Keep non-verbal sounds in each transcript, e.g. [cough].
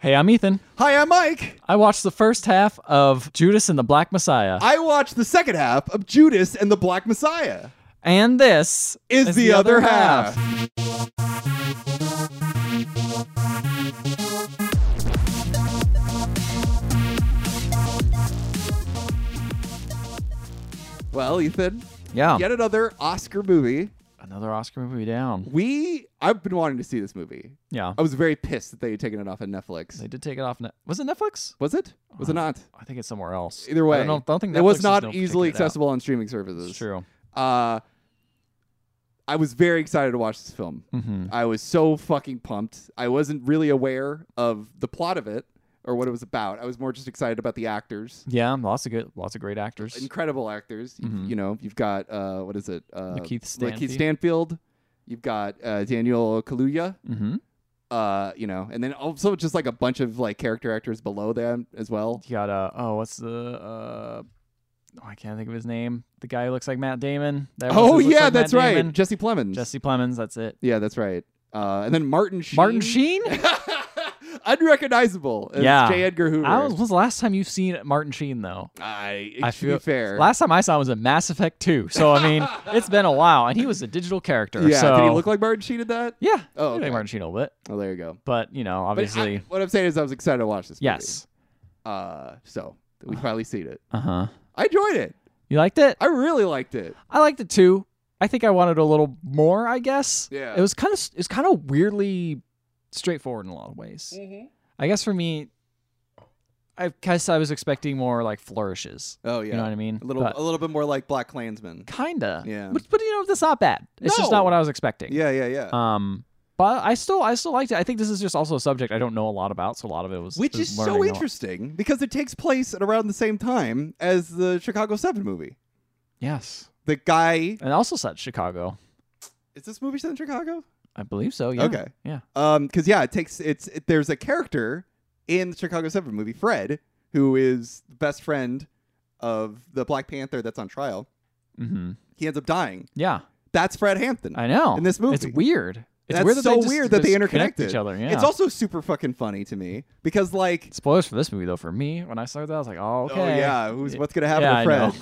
Hey, I'm Ethan. Hi, I'm Mike. I watched the first half of Judas and the Black Messiah. I watched the second half of Judas and the Black Messiah. and this Is, the, other half. Well, Ethan, Yeah. yet another Oscar movie. Another Oscar movie down. We, I've been wanting to see this movie. Yeah. I was very pissed that they had taken it off of Netflix. They did take it off. Net- was it Netflix? Was it? Was it not? I think it's somewhere else. Either way, I don't, don't think it was Netflix not easily it out. accessible on streaming services. It's true. Uh, I was very excited to watch this film. Mm-hmm. I was so fucking pumped. I wasn't really aware of the plot of it or what it was about. I was more just excited about the actors. Yeah, lots of good, lots of great actors. Incredible actors. Mhm. You know, you've got uh, what is it? Uh, Lakeith Stanfield. Stanfield. You've got uh, Daniel Kaluuya. Mm-hmm. Uh, you know, and then also just like a bunch of like character actors below them as well. You got uh oh, what's the uh? Oh, I can't think of his name. The guy who looks like Matt Damon. That Oh yeah, like that's right. Jesse Plemons. Jesse Plemons. That's it. Yeah, that's right. Uh, and then Martin Sheen. Martin Sheen. [laughs] Unrecognizable. as Yeah. J. Edgar Hoover. I was, when's the last time you've seen Martin Sheen though? I, I feel- be fair. Last time I saw him was in Mass Effect 2. So I mean, [laughs] it's been a while, and he was a digital character. yeah, so did he look like Martin Sheen at that? yeah. Oh, he looked okay. like Martin Sheen a little bit, Oh, there you go. but you know, obviously, I- what I'm saying is, I was excited to watch this. movie. yes. Uh, so we finally seen it. Uh huh. I enjoyed it. You liked it? I really liked it. I liked it too. I think I wanted a little more. I guess. Yeah. It was kind of it was kind of weirdly straightforward in a lot of ways. Mm-hmm. I guess for me, I guess I was expecting more like flourishes. Oh yeah. You know what I mean? A little, But- a little bit more like Black Klansman. Kinda. Yeah. But, but you know, that's not bad. It's just not what I was expecting. Yeah, yeah, yeah. Um, but I still I still liked it. I think this is just also a subject I don't know a lot about, so a lot of it was Which was is so lot. interesting because it takes place at around the same time as the Chicago Seven movie. Yes, The guy and also set Chicago. is this movie set in Chicago? I believe so. Yeah. Okay. Yeah. Um, because yeah, it takes it's it, there's a character in the Chicago Seven movie, Fred, who is the best friend of the Black Panther that's on trial. Mm-hmm. He ends up dying. Yeah. That's Fred Hampton. I know. In this movie. it's weird. It's That's weird that so just, weird that they just interconnect connect each other. Yeah. It's also super fucking funny to me because like, spoilers for this movie though. For me, when I started that, I was like, oh, okay. oh yeah, who's what's gonna happen Yeah, to I Fred? know.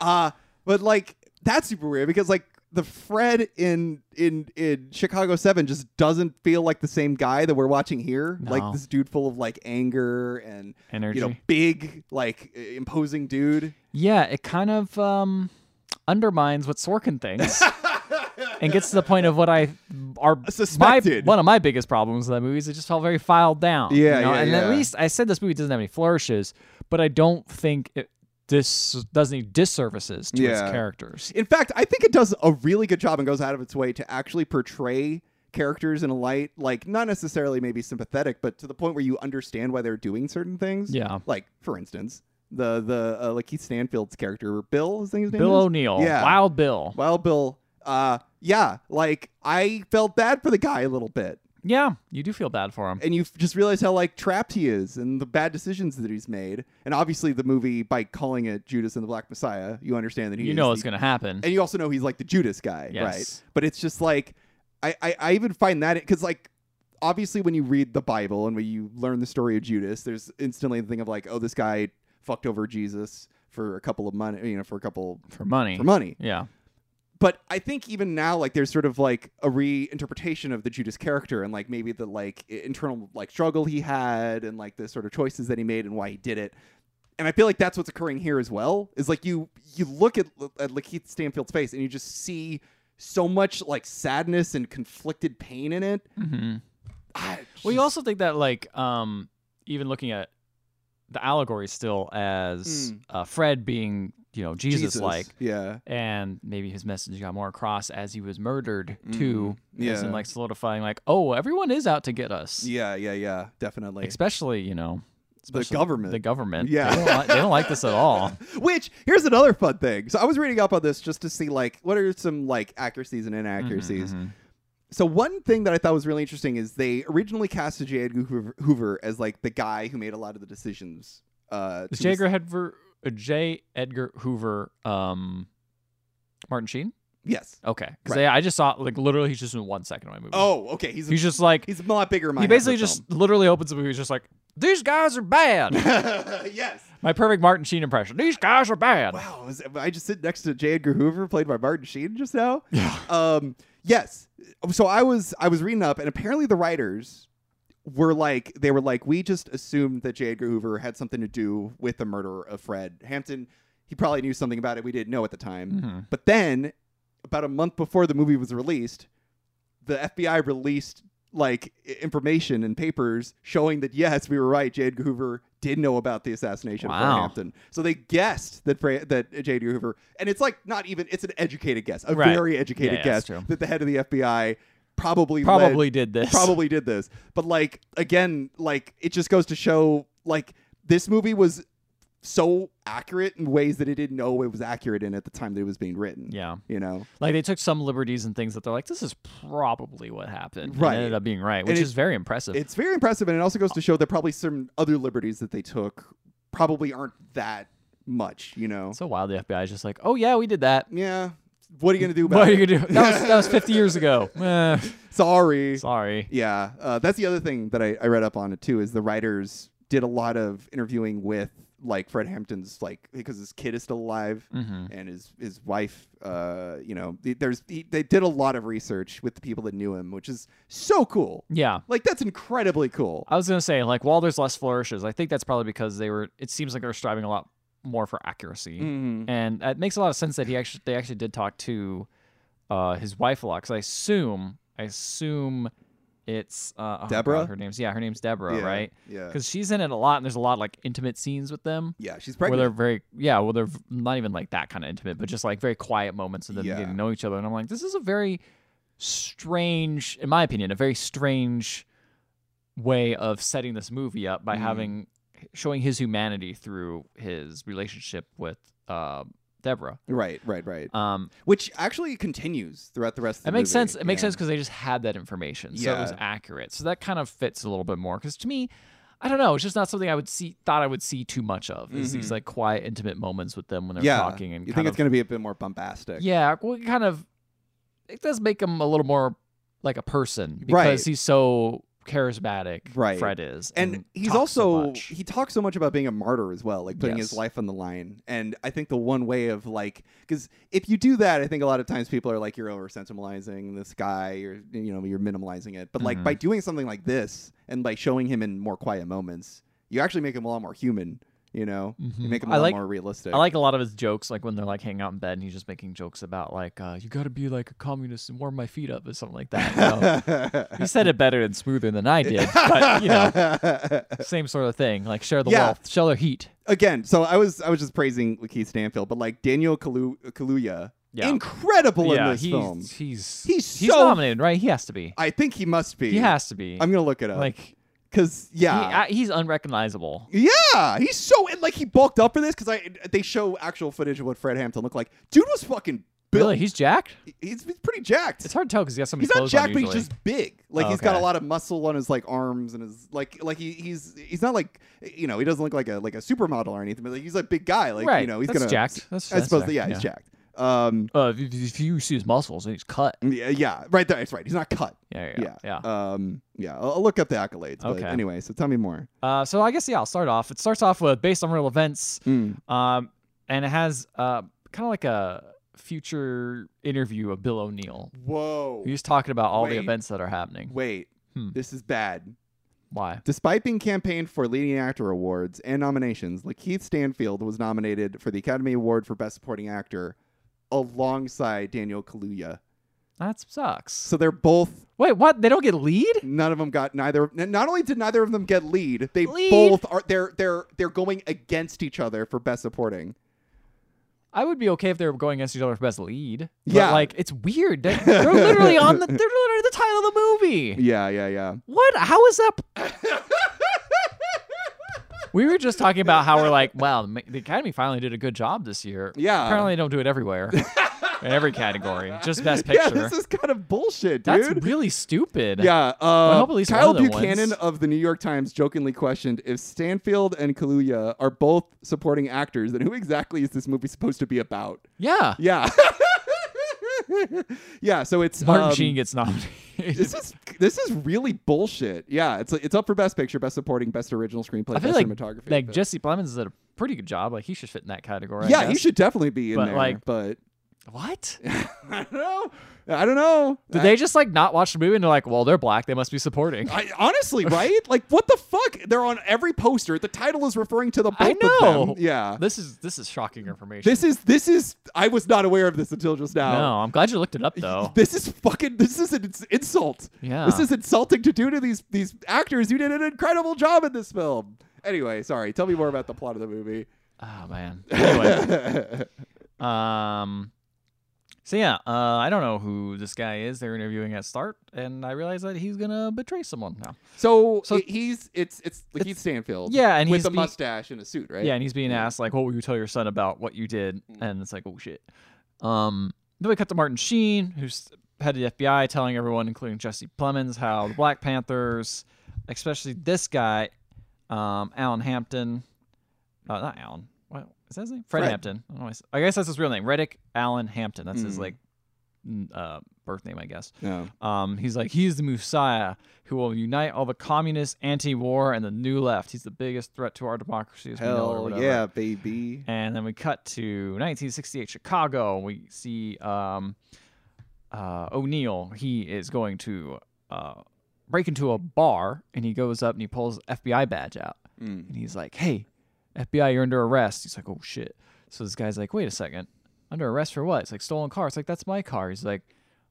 Uh but like that's super weird because like the Fred in in in Chicago Seven just doesn't feel like the same guy that we're watching here. Like this dude full of like anger and Energy. you know big like imposing dude. yeah, it kind of um undermines what Sorkin thinks. [laughs] and gets to the point of what I are Suspected. My, one of my biggest problems with that movie is it just felt very filed down. Yeah, you know? yeah, And at least I said this movie doesn't have any flourishes, but I don't think it this does any disservices to its characters. In fact, I think it does a really good job and goes out of its way to actually portray characters in a light like not necessarily maybe sympathetic, but to the point where you understand why they're doing certain things. Yeah. Like for instance, the the uh, Lakeith Stanfield's character, Bill, his name Bill? O'Neill, Yeah. Wild Bill. Wild Bill. Uh, yeah, like I felt bad for the guy a little bit, Yeah, you do feel bad for him. and you f- just realize how like trapped he is and the bad decisions that he's made. And obviously, the movie by calling it Judas and the Black Messiah, you understand that he You is know the- what's gonna happen. and you also know he's like the Judas guy, Yes. right? But it's just like I I, I even find that because like obviously when you read the Bible and when you learn the story of Judas, there's instantly the thing of like, oh, this guy fucked over Jesus for a couple of money, you know, for a couple for money. for money. Yeah. But I think even now, like, there's sort of like a reinterpretation of the Judas character and like maybe the like internal like struggle he had and like the sort of choices that he made and why he did it. And I feel like that's what's occurring here as well. Is like you you look at at Lakeith Stanfield's face and you just see so much like sadness and conflicted pain in it. Mm-hmm. I Well, you also think that like um even looking at the allegory still as Mm. uh, Fred being you know Jesus like. yeah, and maybe his message got more across as he was murdered too. Mhm. as in Yeah. like solidifying, like, oh, everyone is out to get us, yeah, yeah, yeah, definitely. especially you know The government. The government, Yeah. they don't, like, they don't like this at all. [laughs] Which here's another fun thing. So I was reading up on this just to see like what are some like accuracies and inaccuracies. Mhm, mhm. So one thing that I thought was really interesting is they originally casted J. Edgar Hoover, Hoover as like the guy who made a lot of the decisions. Uh, J. Edgar Hoover, J. Edgar Hoover, um, Martin Sheen? Yes. Okay, because Right. I just saw like literally he's just in one second of my movie. Oh, okay. He's a, just like he's a lot bigger. he basically just literally opens the movie. He's just like these guys are bad. [laughs] yes. my perfect Martin Sheen impression. These guys are bad. Wow, was, I just sit next to J. Edgar Hoover, played by Martin Sheen, just now. Yeah. Um, yes. So I was I was reading up, and apparently the writers were like they were like we just assumed that J. Edgar Hoover had something to do with the murder of Fred Hampton. He probably knew something about it we didn't know at the time. Mhm. But then, about a month before the movie was released, the FBI released like information and papers showing that yes, we were right. J. Edgar Hoover did know about the assassination of Fred Hampton. So they guessed that Fra- that J. Edgar Hoover, and it's like not even it's an educated guess, a Right. very educated Yeah, guess that the head of the FBI probably led- Probably did this. probably did this. But like again, like it just goes to show like this movie was so accurate in ways that it didn't know it was accurate in at the time that it was being written. Yeah. You know? Like they took some liberties and things that they're like, this is probably what happened. and Right. ended up being right, which it- is very impressive. It's very impressive and it also goes to show that probably some other liberties that they took probably aren't that much, you know. so wild. The FBI is just like, oh yeah, we did that. yeah. What are you gonna do about What are you gonna do? That was that was 50 years ago. [laughs] Eh, Sorry. sorry. Yeah, uh, that's the other thing that I, I read up on it too. Is the writers did a lot of interviewing with like Fred Hampton's like because his kid is still alive hmm and his his wife. Uh, you know, th- there's he, they did a lot of research with the people that knew him, which is so cool. Yeah. Like that's incredibly cool. I was gonna say, like, while there's less flourishes, I think that's probably because they were. It seems like they're striving a lot more for accuracy, Mhm. and it makes a lot of sense that he actually they actually did talk to uh, his wife a lot. Because I assume, I assume it's uh, oh God, Deborah? her name's yeah, her name's Deborah, Yeah, right? Yeah. Because she's in it a lot, and there's a lot of, like intimate scenes with them. Yeah, she's pregnant. Where they're very yeah, well they're not even like that kind of intimate, but just like very quiet moments of them Yeah. getting to know each other. And I'm like, this is a very strange, in my opinion, a very strange way of setting this movie up by Mhm. having showing his humanity through his relationship with uh, Deborah. Right, right, right. Um, Which actually continues throughout the rest of the it makes movie. sense. It makes Yeah. sense because they just had that information, so it was accurate. So that kind of fits a little bit more. Because to me, I don't know, it's just not something I would see. Thought I would see too much of. Is these Mhm. like quiet, intimate moments with them when they're yeah. talking and you kind think of, it's going to be a bit more bombastic? yeah, well, it kind of it does make him a little more like a person because Right. he's so charismatic. Right. Fred is, and he's talks so also he talks so much about being a martyr as well like putting his life on the line and i think the one way of like because if you do that i think a lot of times people are like you're over sentimentalizing this guy you're you know you're minimalizing it but like Mhm. by doing something like this and by showing him in more quiet moments you actually make him a lot more human you know you Mhm. make him a I lot like- more realistic I like a lot of his jokes, like when they're like hanging out in bed and he's just making jokes about like uh, you got to be like a communist and warm my feet up or something like that. you know? [laughs] he said it better and smoother than I did, but you know, [laughs] same sort of thing. Like share the Yeah. wealth, share the heat. again so i was i was just praising keith stanfield but like daniel Kalu- kaluuya Yeah. incredible yeah, in this he's, film he's He's he's so- nominated, right? He has to be. i think he must be He has to be. i'm gonna look it up like because he, yeah uh, he's unrecognizable. Yeah, he's so and like he bulked up for this because I they show actual footage of what Fred Hampton looked like. Dude was fucking built. Really, he's jacked. he's, he's pretty jacked. It's hard to tell because he has so many he's not jacked, but he's just big. Like Oh, he's got a lot of muscle on his like arms and his like like he, he's he's not like you know he doesn't look like a like a supermodel or anything, but like he's a big guy. Like right. you know he's that's gonna jacked. That's, I that's suppose yeah, he's jacked. Um, Uh, if, if you see his muscles, and he's cut. yeah, yeah, right there. That's right. He's not cut. Yeah, yeah, Yeah, yeah. Um, yeah. I'll, I'll look up the accolades. But Okay. anyway, so tell me more. Uh, so I guess yeah, I'll start off. It starts off with based on real events, Mm. um, and it has uh, kind of like a future interview of Bill O'Neill. Whoa. He's talking about all the events that are happening. Wait. Hmm. This is bad. Why? Despite being campaigned for leading actor awards and nominations, Lakeith Stanfield was nominated for the Academy Award for Best Supporting Actor alongside Daniel Kaluuya. That sucks. So they're both Wait, what? They don't get lead? none of them got neither not only did neither of them get lead, they Lead? both are they're they're they're going against each other for best supporting. I would be okay if they were going against each other for best lead. But, Yeah. like it's weird. They- [laughs] They're literally on the. They're literally the title of the movie. Yeah, yeah, yeah. What? How is that? [laughs] we were just talking about how we're like, wow, the Academy finally did a good job this year. Yeah. Apparently, they don't do it everywhere, [laughs] in every category. Just best Picture. Yeah, this is kind of bullshit, dude. That's really stupid. Yeah, uh, hope at least Kyle one of Buchanan wins. of the New York Times jokingly questioned if Stanfield and Kaluuya are both supporting actors, then who exactly is this movie supposed to be about? Yeah. Yeah. [laughs] [laughs] yeah, so it's Martin um, Sheen gets nominated. This is this is really bullshit. Yeah, it's it's up for best picture, best supporting, best original screenplay, I feel best like cinematography. like but- Jesse Plemons did a pretty good job. Like he should fit in that category. Yeah, he should definitely be in But, there. like- but What? [laughs] I don't know. I don't know. Did I- they just like not watch the movie and they're like, well, they're black, they must be supporting. I, honestly, right? Like, what the fuck? They're on every poster. The title is referring to the I know. Yeah. This is this is shocking information. This is this is. I was not aware of this until just now. no, I'm glad you looked it up [laughs] though. This is fucking. This is an insult. Yeah. This is insulting to do to these these actors You did an incredible job in this film. Anyway, sorry. Tell me more about the plot of the movie. Oh man. Anyway, [laughs] um, so yeah, uh, I don't know who this guy is. They're interviewing at start, and I realize that he's gonna betray someone now. so, So- he's it's it's Lakeith Stanfield. Yeah, and with he's a be- mustache and a suit, right? Yeah, and he's being Yeah. asked like, "What will you tell your son about what you did?" Mm. And it's like, "Oh shit." Um, then we cut to Martin Sheen, who's head of the FBI, telling everyone, including Jesse Plemons, how the Black Panthers, especially this guy, um, Alan Hampton, uh, not Alan. Is that his name? Fred, Fred. Hampton. I, don't know why I guess that's his real name. Reddick Allen Hampton. That's his Mm. like uh, birth name, I guess. No. Um, he's like, he's the Messiah who will unite all the communists, anti-war, and the new left. He's the biggest threat to our democracy. As we know or Hell yeah, baby. And then we cut to 1968 Chicago. We see um, uh, O'Neill. He is going to uh, break into a bar, and he goes up and he pulls FBI badge out, Mm. and he's like, "Hey, FBI, you're under arrest." He's like, "Oh shit!" So this guy's like, "Wait a second, under arrest for what?" It's like stolen car. It's like that's my car. He's like,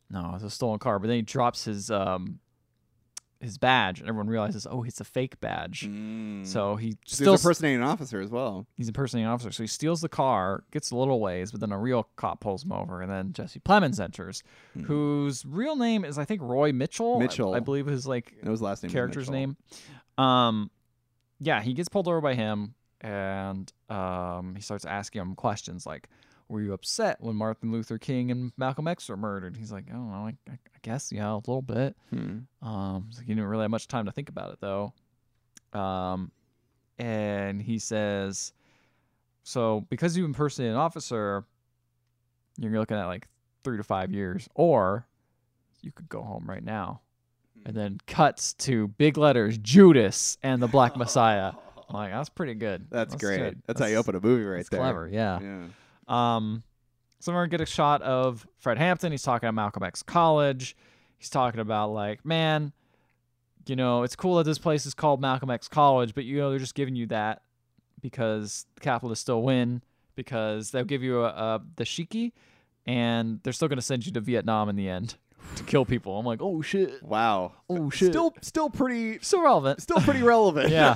"No, it's a stolen car." But then he drops his um, his badge, and everyone realizes, "Oh, it's a fake badge." Mm. So he He's still impersonating an officer as well. he's impersonating an officer. So he steals the car, gets a little ways, but then a real cop pulls him over, and then Jesse Plemons enters, whose real name is I think Roy Mitchell. Mitchell. I, believe his like his last name. character's name. Um, yeah, he gets pulled over by him, and um, he starts asking him questions like, "Were you upset when Martin Luther King and Malcolm X were murdered?" He's like, "I don't know. I, I, guess yeah, a little bit." Hmm. Um, like, he didn't really have much time to think about it though. Um, and he says, so because you impersonate an officer, you're looking at like three to five years, or you could go home right now. And then cuts to big letters, Judas and the Black [laughs] Messiah. Like, that's pretty good. That's, great. good. That's, how you open a movie right that's there. clever, yeah. Yeah. Um, so we're gonna get a shot of Fred Hampton. He's talking at Malcolm X College. He's talking about like, man, you know, it's cool that this place is called Malcolm X College, but you know they're just giving you that because the capitalists still win because they'll give you a, a dashiki, and they're still gonna send you to Vietnam in the end to kill people. I'm like, oh shit, Wow. oh shit, Still, still pretty, still relevant. still pretty relevant. Yeah.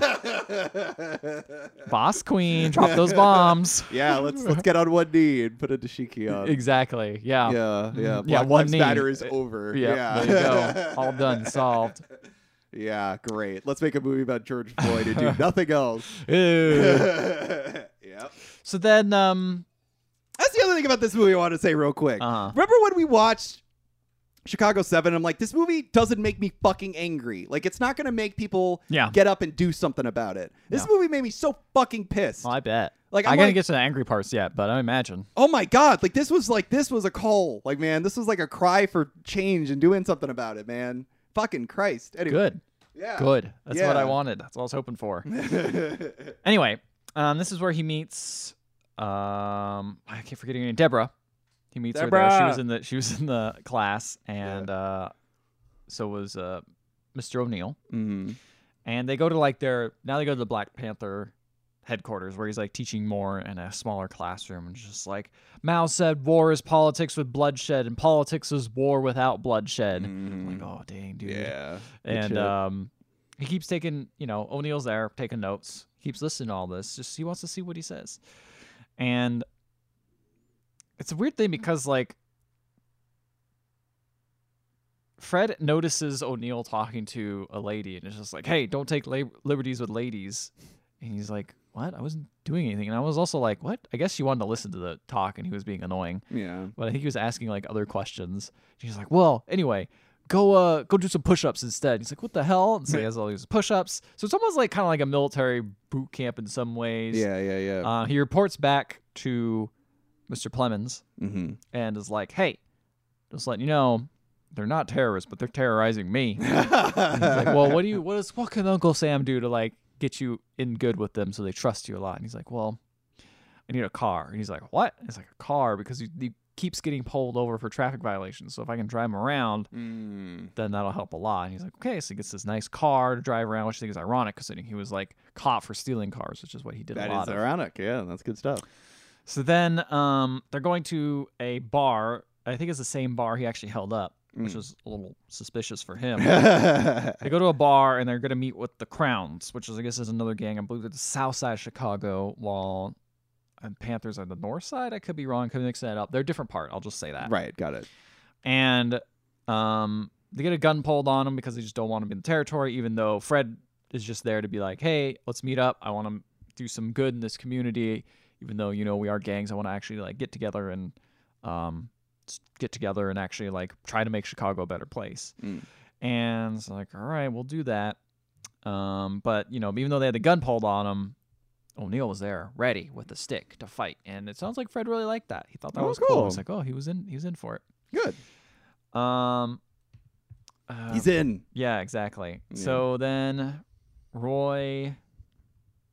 [laughs] Boss Queen, drop those bombs. [laughs] yeah. Let's let's get on one knee and put a dashiki on. Exactly. Yeah. Yeah, yeah. Yeah, one Lives knee. Matter is over. Yeah, Yeah, there you go. [laughs] All done, solved. Yeah, great. Let's make a movie about George Floyd and do nothing else. Ew. yep. so then, um, That's the other thing about this movie I want to say real quick. Uh-huh. Remember when we watched Chicago 7? I'm like, this movie doesn't make me fucking angry. Like, it's not going to make people Yeah. get up and do something about it. This No. movie made me so fucking pissed. well, I bet. Like, I I'm gotta get to the angry parts yet, but I imagine. oh my God. Like, this was like, this was a call. Like, man, this was like a cry for change and doing something about it, man. Fucking Christ. Anyway. Good, Yeah. good. That's what I wanted. That's what I was hoping for. [laughs] anyway, um, this is where he meets. Um, I keep forgetting her name. Deborah. He meets her there. She was in the she was in the class, and uh, so was uh, Mr. O'Neill. Mhm. and they go to like their now they go to the Black Panther headquarters where he's like teaching more in a smaller classroom and just like Mao said war is politics with bloodshed and politics is war without bloodshed. I'm like, oh dang, dude. Yeah. And um he keeps taking, you know, O'Neill's there taking notes, keeps listening to all this, just he wants to see what he says. And it's a weird thing because like Fred notices O'Neill talking to a lady and it's just like, "Hey, don't take lab- liberties with ladies." And he's like, "What? I wasn't doing anything." And I was also like, "What?" I guess she wanted to listen to the talk and he was being annoying. yeah. But I think he was asking like other questions. She's like, "Well, anyway, go uh go do some push-ups instead." He's like, "What the hell?" And so he [laughs] has all these push-ups. So it's almost like kind of like a military boot camp in some ways. Yeah, yeah, yeah. Uh, he reports back to Mr. Plemons mm-hmm. and is like, "Hey, just letting you know, they're not terrorists, but they're terrorizing me. [laughs] He's like, well, what do you, what is, what can Uncle Sam do to like get you in good with them so they trust you a lot? And he's like, well, I need a car. And he's like, what? And it's like a car because he, he keeps getting pulled over for traffic violations. So if I can drive him around, Mm. then that'll help a lot. And he's like, okay. So he gets this nice car to drive around, which I think is ironic because he was like caught for stealing cars, which is what he did That a lot is of. ironic. Yeah, that's good stuff. So then um, they're going to a bar. I think it's the same bar he actually held up, which Mm. was a little suspicious for him. [laughs] they go to a bar and they're going to meet with the Crowns, which is, I guess, is another gang. I believe it's the south side of Chicago, while and Panthers are the north side. I could be wrong. Could mix that up. They're a different part. I'll just say that. right. Got it. And um, they get a gun pulled on them because they just don't want to be in the territory, even though Fred is just there to be like, hey, let's meet up. I want to do some good in this community, even though, you know, we are gangs. I want to actually like get together and um, get together and actually like try to make Chicago a better place. Mm. And it's like, all right, we'll do that. Um, but, you know, even though they had the gun pulled on them, O'Neill was there, ready with the stick to fight, and it sounds like Fred really liked that. He thought that Oh, was cool. He's cool. like, "Oh, he was in, he was in for it." Good. Um, uh, He's in. yeah, exactly. Yeah. So then Roy,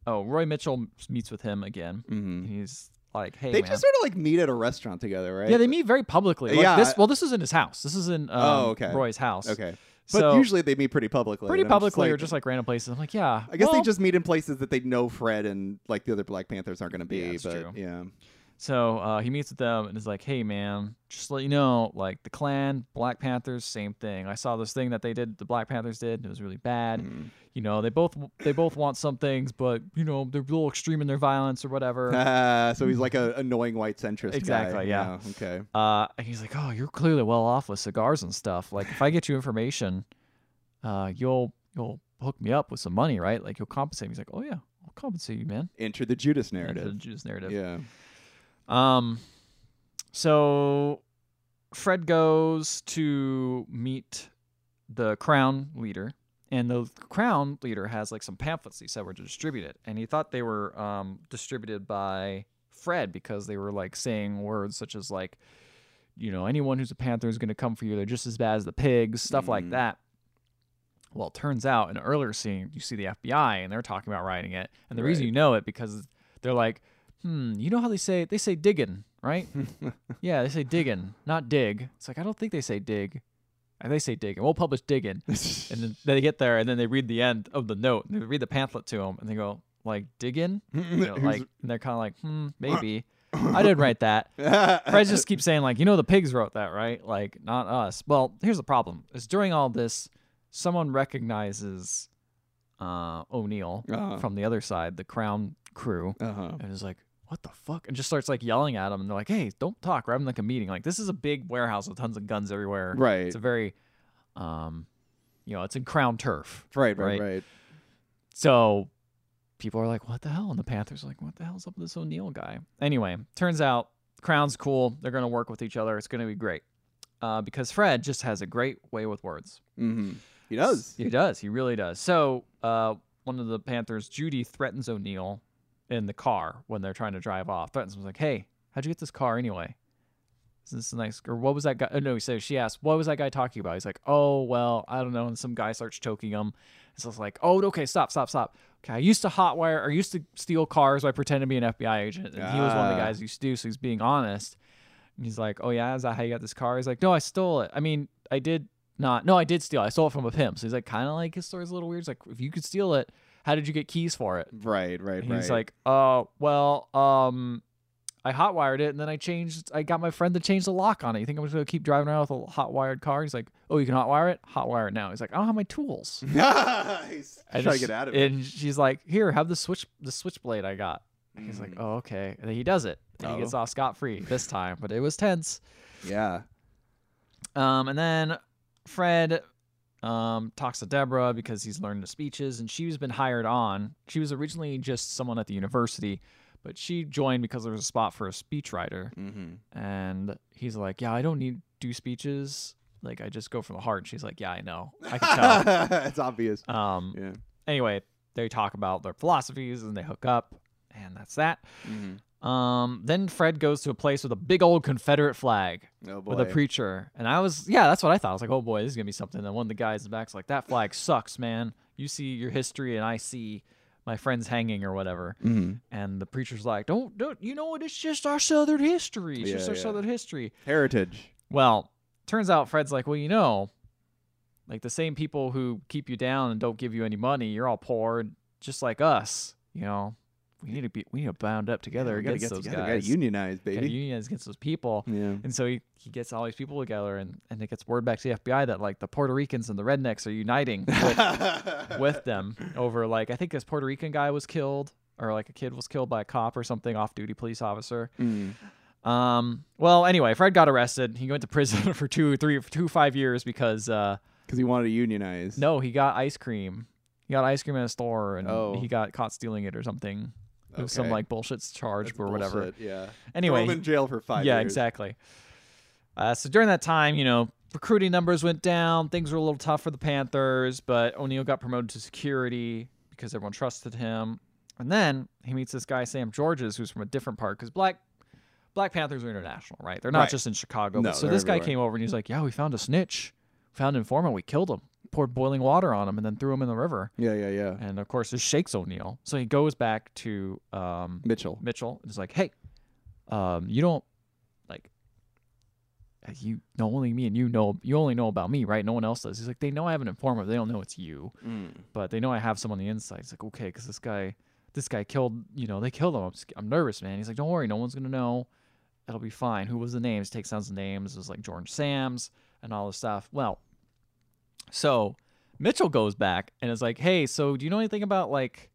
oh, Roy Mitchell meets with him again. hmm He's like, "Hey, They man." just sort of like meet at a restaurant together, right? yeah, they meet very publicly. Like Yeah, This, well, this is in his house. This is in um, Oh, okay. Roy's house. Okay. But So usually they meet pretty publicly. pretty I'm just publicly or just like random places. I'm like, yeah. I guess they just meet in places that they know Fred and like the other Black Panthers aren't going to be. Yeah, that's but true. yeah. So uh, he meets with them and is like, "Hey, man, just to let you know, like the Klan, Black Panthers, same thing. I saw this thing that they did, the Black Panthers did. and It was really bad. Mm. You know, they both they both want some things, but you know they're a little extreme in their violence or whatever. Ah, [laughs] so he's like a annoying white centrist. guy. Exactly, yeah. Okay. Uh, and he's like, "Oh, you're clearly well off with cigars and stuff. Like, if I get you information, uh, you'll you'll hook me up with some money, right? Like, you'll compensate." me. He's like, "Oh yeah, I'll compensate you, man." Enter the Judas narrative. The Judas narrative. Yeah. Um, so Fred goes to meet the crown leader, and the crown leader has like some pamphlets he said were distributed, and he thought they were um, distributed by Fred because they were like saying words such as like, you know, anyone who's a panther is going to come for you. They're just as bad as the pigs, stuff like Mm. that. Well, it turns out in an earlier scene, you see the FBI and they're talking about writing it. And the reason you know it because they're like, hmm, you know how they say they say diggin', right? [laughs] yeah, they say diggin', not dig. It's like I don't think they say dig. Uh, They say diggin'. We'll publish diggin'. [laughs] and then they get there and then they read the end of the note. And they read the pamphlet to them and they go like diggin', [laughs] you know, like and they're kind of like, hmm, [coughs] maybe. I didn't write that. Fred just keeps saying like, you know, the pigs wrote that, right? Like, not us. Well, here's the problem: is during all this, someone recognizes uh, O'Neill Uh-huh. from the other side, the Crown crew, uh-huh. and is like, "What the fuck?" and just starts like yelling at him. And they're like, "Hey, don't talk. We're having like a meeting. Like, this is a big warehouse with tons of guns everywhere. Right. It's a very, um, you know, it's in Crown turf. Right, right, right. right. So people are like, what the hell? And the Panthers are like, what the hell's up with this O'Neill guy? Anyway, turns out Crown's cool. They're going to work with each other. It's going to be great. Uh, because Fred just has a great way with words. Mm-hmm. He does. He does. He really does. So uh, one of the Panthers, Judy, threatens O'Neill in the car when they're trying to drive off. Threatens him, was like, hey, how'd you get this car anyway? Is this a nice or what was that guy? Oh, no, he said she asked, what was that guy talking about? He's like, oh well, I don't know. And some guy starts choking him. And so it's like, oh, okay, stop, stop, stop. Okay, I used to hotwire or used to steal cars. So I pretend to be an FBI agent, and he was one of the Ah. guys who used to do. So he's being honest. And he's like, oh yeah, is that how you got this car? He's like, no, I stole it. I mean, I did not. No, I did steal. it. I stole it from a pimp. So he's like, kind of like his story's a little weird. He's like, if you could steal it, how did you get keys for it? Right, right, And right. he's like, uh, well, um, I hotwired it and then I changed. I got my friend to change the lock on it. You think I'm just gonna keep driving around with a hotwired car? He's like, oh, you can hotwire it. Hotwire it now. He's like, I don't have my tools. [laughs] nice. And Trying to get out of it. And she's like, here, have the switch, the switchblade I got. And he's like, Mm. oh, okay. And then he does it. And he gets Oh. off scot free this time, but it was tense. Yeah. Um, and then Fred um, talks to Deborah because he's learned the speeches, and she's been hired on. She was originally just someone at the university, but she joined because there was a spot for a speechwriter. Mm-hmm. And he's like, "Yeah, I don't need to do speeches. Like, I just go from the heart." And she's like, "Yeah, I know. I can tell." [laughs] it's obvious. um, Yeah. anyway, they talk about their philosophies and they hook up, and that's that. Mm-hmm. Um, then Fred goes to a place with a big old Confederate flag Oh with a preacher, and I was yeah, that's what I thought. I was like, oh boy, this is gonna be something. And one of the guys in the back's like, that flag sucks, man. You see your history, and I see my friends hanging or whatever. Mhm. And the preacher's like, don't don't you know what? It's just our Southern history. It's just our yeah. Southern history. Heritage. Well, turns out Fred's like, well, you know, like the same people who keep you down and don't give you any money, you're all poor, just like us. You know, we need to be we need to bound up together we gotta get those together. guys. Gotta unionize, baby. Gotta unionize against those people. yeah. And so he, he gets all these people together, and, and it gets word back to the FBI that like the Puerto Ricans and the rednecks are uniting [laughs] with, with them over like I think this Puerto Rican guy was killed, or like a kid was killed by a cop or something, off-duty police officer. Mm. Um. Well, anyway, Fred got arrested. He went to prison [laughs] for two, three, two, five years because uh, Because he wanted to unionize. no, he got ice cream. He got ice cream at a store, and Oh. he got caught stealing it or something. Was some like bullshit charge That's or whatever. bullshit, Yeah. Anyway, Throw him in jail for five yeah, years. exactly. Uh, so during that time, you know, recruiting numbers went down. Things were a little tough for the Panthers, but O'Neill got promoted to security because everyone trusted him. And then he meets this guy Sam Georges, who's from a different part because Black Black Panthers are international, right? They're not Right. just in Chicago. No, so this guy came over and he's like, "Yeah, we found a snitch, found an informant. We killed him, poured boiling water on him, and then threw him in the river." Yeah, yeah, yeah. And of course, this shakes O'Neill. So he goes back to um, Mitchell. Mitchell and is like, "Hey, um, you don't like uh, you know only me and you know you only know about me, right? No one else does." He's like, "They know I have an informant. They don't know it's you, Mm. but they know I have someone on the inside." He's like, "Okay, because this guy, this guy killed. You know, they killed him. I'm, I'm nervous, man." He's like, "Don't worry, no one's gonna know. It'll be fine." Who was the names? Takes down the names. It was like George Sams and all this stuff. Well, so Mitchell goes back and is like, "Hey, so do you know anything about like?"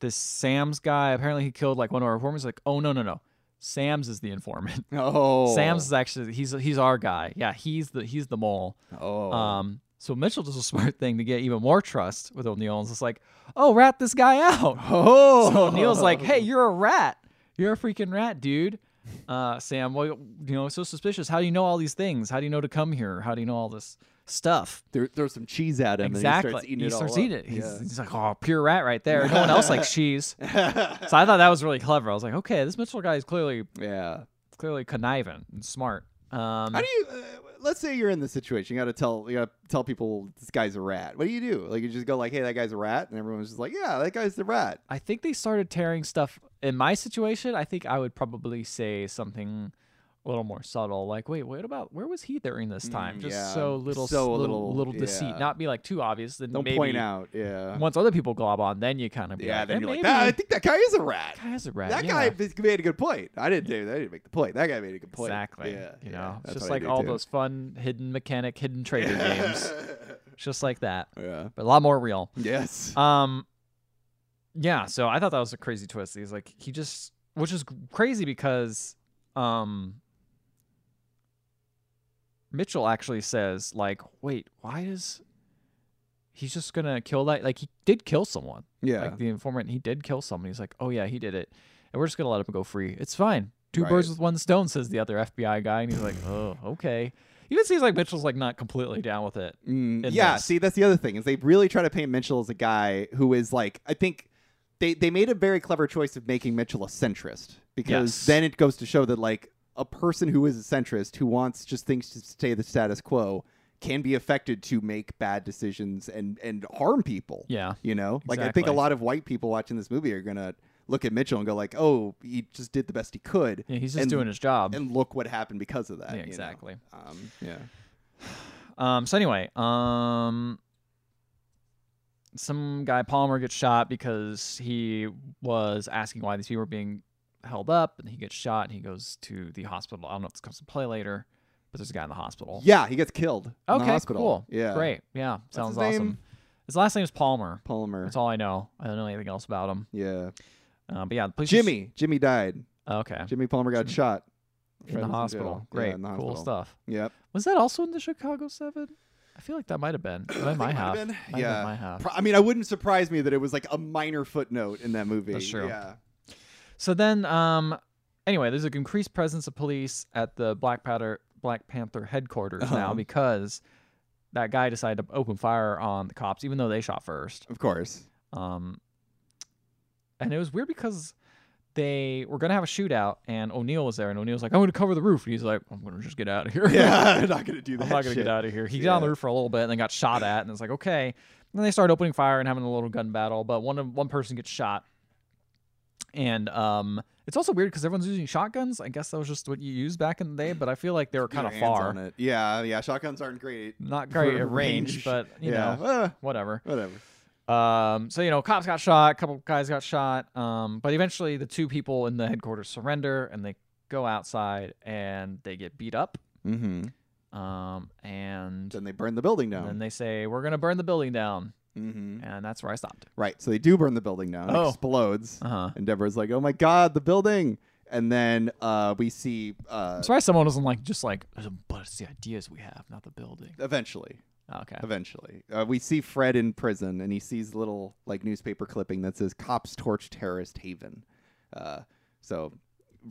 this Sams guy. Apparently, he killed like one of our informants. Like, oh no, no, no, Sams is the informant. [laughs] Oh. Sams is actually he's he's our guy. Yeah, he's the he's the mole. Oh. Um, so Mitchell does a smart thing to get even more trust with O'Neill. And it's like, oh, rat this guy out. [laughs] oh. So O'Neill's like, hey, you're a rat. You're a freaking rat, dude. Uh, Sam, well, you know, so suspicious. How do you know all these things? How do you know to come here? How do you know all this stuff? There, there's some cheese at him. Exactly. And he starts eating it starts eating it. He's, Yeah. he's like, oh, pure rat right there. No one else likes [laughs] cheese. So I thought that was really clever. I was like, okay, this Mitchell guy is clearly yeah. clearly conniving and smart. Um, How do you? Uh, let's say you're in this situation. You got to tell. You got to tell people this guy's a rat. What do you do? Like you just go like, "Hey, that guy's a rat," and everyone's just like, "Yeah, that guy's the rat." I think they started tearing stuff. In my situation, I think I would probably say something a little more subtle, like, "Wait, what about where was he during this time?" Mm, Just yeah. so little, So little, little- little deceit, not be like too obvious. Then Don't maybe point out. Yeah. Once other people glob on, then you kind of be Yeah. like, Then "Eh, you're like, maybe "Ah, I think that guy is a rat. guy has a rat. that yeah." guy made a good point. I didn't do that. I didn't make the point. That guy made a good point. Exactly. Yeah. you know, it's just like all too. those fun hidden mechanic, hidden trading [laughs] games, just like that, Yeah. but a lot more real. Yes. Um, yeah. So I thought that was a crazy twist. He's like, he just, which is crazy because, um, Mitchell actually says, like, wait, why is he's just gonna kill that? Like, he did kill someone. yeah. Like the informant, he did kill someone. He's like, oh yeah, he did it, and we're just gonna let him go free. It's fine. Two birds with one stone, says the other FBI guy, and he's like, oh, okay. Even seems like Mitchell's like not completely down with it. Mm, yeah, this. see, that's the other thing is they really try to paint Mitchell as a guy who is like I think they they made a very clever choice of making Mitchell a centrist because Yes. then it goes to show that like a person who is a centrist who wants just things to stay the status quo can be affected to make bad decisions and and harm people. Yeah. You know, like I think a lot of white people watching this movie are gonna look at Mitchell and go like, "Oh, he just did the best he could." Yeah, he's just And- doing his job. And look what happened because of that. Yeah, you know? exactly. Um, yeah. Um, so anyway, um, some guy Palmer gets shot because he was asking why these people were being held up, and he gets shot, and he goes to the hospital. I don't know if this comes to play later, but there's a guy in the hospital. Yeah, he gets killed. in the Okay, hospital. cool. Yeah. Great. Yeah, sounds his awesome. name? His last name is Palmer. Palmer. That's all I know. I don't know anything else about him. Yeah. Uh, but yeah, the police. Jimmy. Jimmy died. Okay. Jimmy Palmer got shot. in the in hospital. Yeah, Great. in the cool stuff. Yep. Was that also in the Chicago Seven? I feel like that might have been. [coughs] It might, have. been. Might Yeah. Might have. Pro- I mean, I wouldn't surprise me that it was like a minor footnote in that movie. That's true. Yeah. So then, um, anyway, there's an increased presence of police at the Black Panther Black Panther headquarters now Uh-huh. because that guy decided to open fire on the cops, even though they shot first. Of course. Um, and it was weird because they were gonna have a shootout, and O'Neill was there, and O'Neill's like, "I'm gonna cover the roof," and he's like, "I'm gonna just get out of here." Yeah, [laughs] I'm not gonna do that. I'm not gonna shit. get out of here. He got on the roof for a little bit and then got shot at, and it's like, okay. And then they start opening fire and having a little gun battle, but one of one person gets shot. And um, it's also weird because everyone's using shotguns. I guess that was just what you used back in the day, but I feel like they were kind of far. Yeah, yeah. Shotguns aren't great. not great at [laughs] range, but you yeah, know, uh, whatever. whatever. Um, so you know, cops got shot, a couple guys got shot. Um, but eventually the two people in the headquarters surrender and they go outside and they get beat up. Mm-hmm. Um, and Then they burn the building down. then down. they say we're gonna burn the building down, mm-hmm. and that's where I stopped. Right. So they do burn the building down. It Oh. explodes. Uh huh. And Deborah's like, "Oh my god, the building!" And then uh, we see uh, I'm surprised someone wasn't like just like, but it's the ideas we have, not the building. eventually, Okay. eventually, uh, we see Fred in prison, and he sees a little like newspaper clipping that says "Cops torch terrorist haven." Uh, so,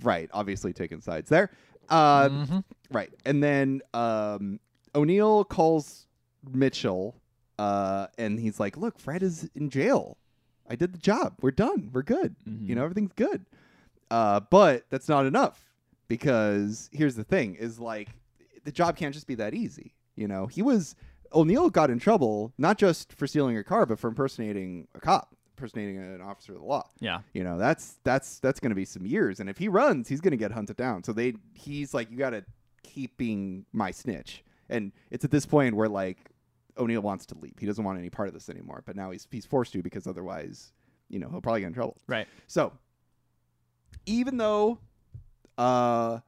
right, obviously taking sides there. Uh, Mhm. Right. And then um, O'Neill calls Mitchell uh, and he's like, Look, Fred is in jail. I did the job. We're done. We're good. Mhm. You know, everything's good. Uh, but that's not enough because here's the thing is like the job can't just be that easy. You know, he was O'Neill got in trouble not just for stealing a car, but for impersonating a cop, impersonating an officer of the law Yeah. you know that's that's that's going to be some years and if he runs he's going to get hunted down so they he's like you got to keep being my snitch and it's at this point where like o'neill wants to leave he doesn't want any part of this anymore but now he's he's forced to because otherwise you know he'll probably get in trouble Right. so even though uh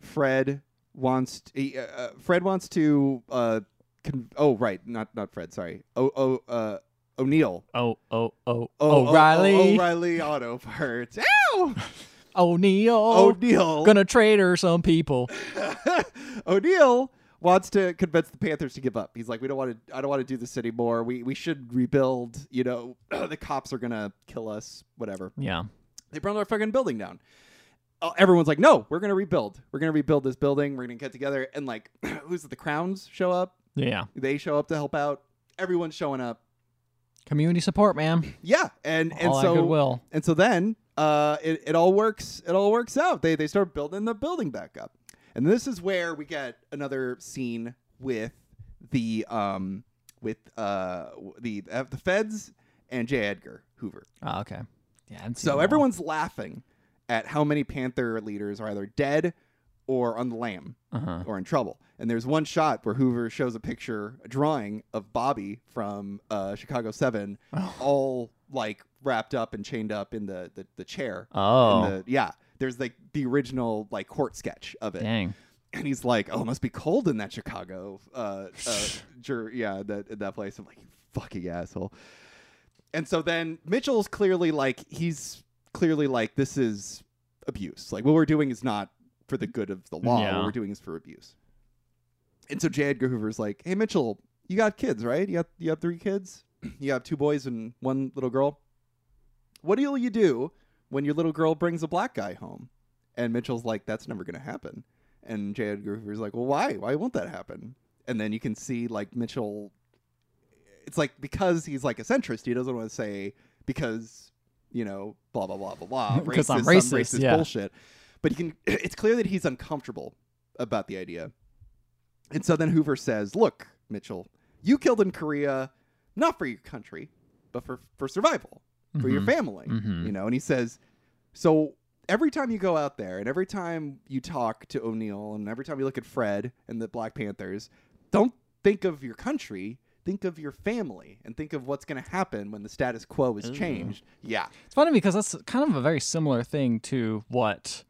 fred wants to, uh, uh, fred wants to uh con- oh right not not fred sorry oh oh uh o'neill Oh, oh, oh, Oh, O'Reilly. Oh, O'Reilly Auto Parts. Ow! [laughs] O'Neill. O'Neill. Gonna traitor some people. [laughs] O'Neill wants to convince the Panthers to give up. He's like, we don't want to. I don't want to do this anymore. We we should rebuild. You know, [clears throat] the cops are gonna kill us. Whatever. Yeah. They burn our fucking building down. Oh, everyone's like, no, we're gonna rebuild. We're gonna rebuild this building. We're gonna get together and like, [clears throat] who's it? The Crowns show up. Yeah. They show up to help out. Everyone's showing up. Community support, man. Yeah, and and All so goodwill. And so then uh, it, it all works. It all works out. They they start building the building back up, and this is where we get another scene with the um with uh the uh, the feds and J. Edgar Hoover. Oh, okay. Yeah. I haven't seen So all. everyone's laughing at how many Panther leaders are either dead or on the lam Uh-huh. or in trouble. And there's one shot where Hoover shows a picture, a drawing of Bobby from uh, Chicago Seven, Oh. all like wrapped up and chained up in the the, the chair. Oh. The, yeah. There's like the original like court sketch of it, Dang. and he's like, "Oh, it must be cold in that Chicago, uh, uh, [laughs] jur- yeah, that that place." I'm like, "You fucking asshole." And so then Mitchell's clearly like, he's clearly like, this is abuse. Like what we're doing is not for the good of the law. Yeah. What we're doing is for abuse. And so J. Edgar Hoover's like, "Hey Mitchell, you got kids, right? You got you have three kids. [clears throat] You have two boys and one little girl. What will you do when your little girl brings a black guy home?" And Mitchell's like, "That's never going to happen." And J. Edgar Hoover's like, "Well, why? Why won't that happen?" And then you can see like Mitchell. It's like because he's like a centrist, he doesn't want to say because you know blah blah blah blah blah. [laughs] Because I'm racist, racist, racist yeah. bullshit. But you can. [clears throat] It's clear that he's uncomfortable about the idea. And so then Hoover says, "Look, Mitchell, you killed in Korea, not for your country, but for for survival, for your Mhm. family." Mhm. You know, and he says, "So every time you go out there, and every time you talk to O'Neill, and every time you look at Fred and the Black Panthers, don't think of your country." Think of your family and think of what's going to happen when the status quo is Ooh. changed. Yeah. It's funny because that's kind of a very similar thing to what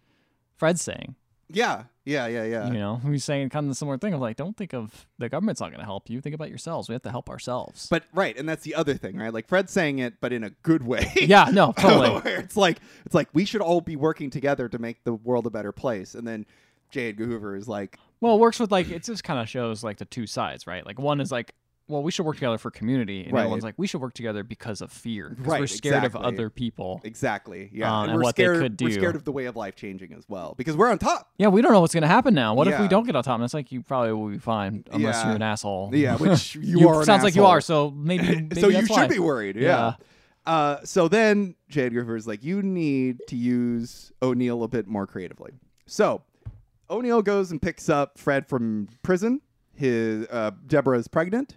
Fred's saying. Yeah. Yeah. Yeah. Yeah. You know, he's saying kind of the similar thing of like, don't think of the government's not going to help you. Think about yourselves. We have to help ourselves. But right, and that's the other thing, right? Like Fred's saying it, but in a good way. [laughs] yeah, no, [laughs] totally. It's like it's like we should all be working together to make the world a better place. And then J. Edgar Hoover is like, Well, it works with like it just kind of shows like the two sides, right? Like one is like, well, we should work together for community, and Right. other one's like, we should work together because of fear, because Right, we're scared exactly. of other people. exactly, yeah, Uh, and, and we're what they scared. We're scared of the way of life changing as well because we're on top. Yeah, we don't know what's going to happen now. What if we don't get on top? And it's like you probably will be fine unless Yeah. you're an asshole. Yeah, [laughs] which you, you are. sounds like you are. So maybe, [laughs] maybe so you should why. be worried. Yeah. Uh, so then J. Edgar is like, you need to use O'Neill a bit more creatively. So O'Neill goes and picks up Fred from prison. His uh, Deborah is pregnant,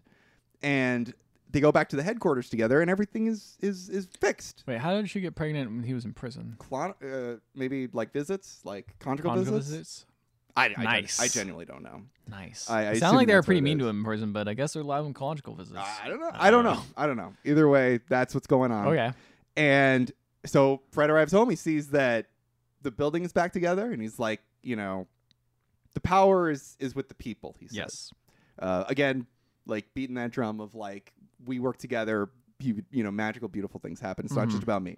and they go back to the headquarters together, and everything is is is fixed. Wait, how did she get pregnant when he was in prison? Clon- uh, maybe like visits, like conjugal, Conjugal visits. visits? I, I, Nice. I genuinely don't know. Nice. I- I it assume sounded like they were that's what pretty it mean to is. him in prison, but I guess they're allowing conjugal visits. I don't know. I don't know. I don't know. Either way, that's what's going on. Okay. And so Fred arrives home. He sees that the building is back together, and he's like, you know, the power is is with the people. He says. Yes. Uh, again, like beating that drum of like we work together. You, you know, magical, beautiful things happen. It's not just about me.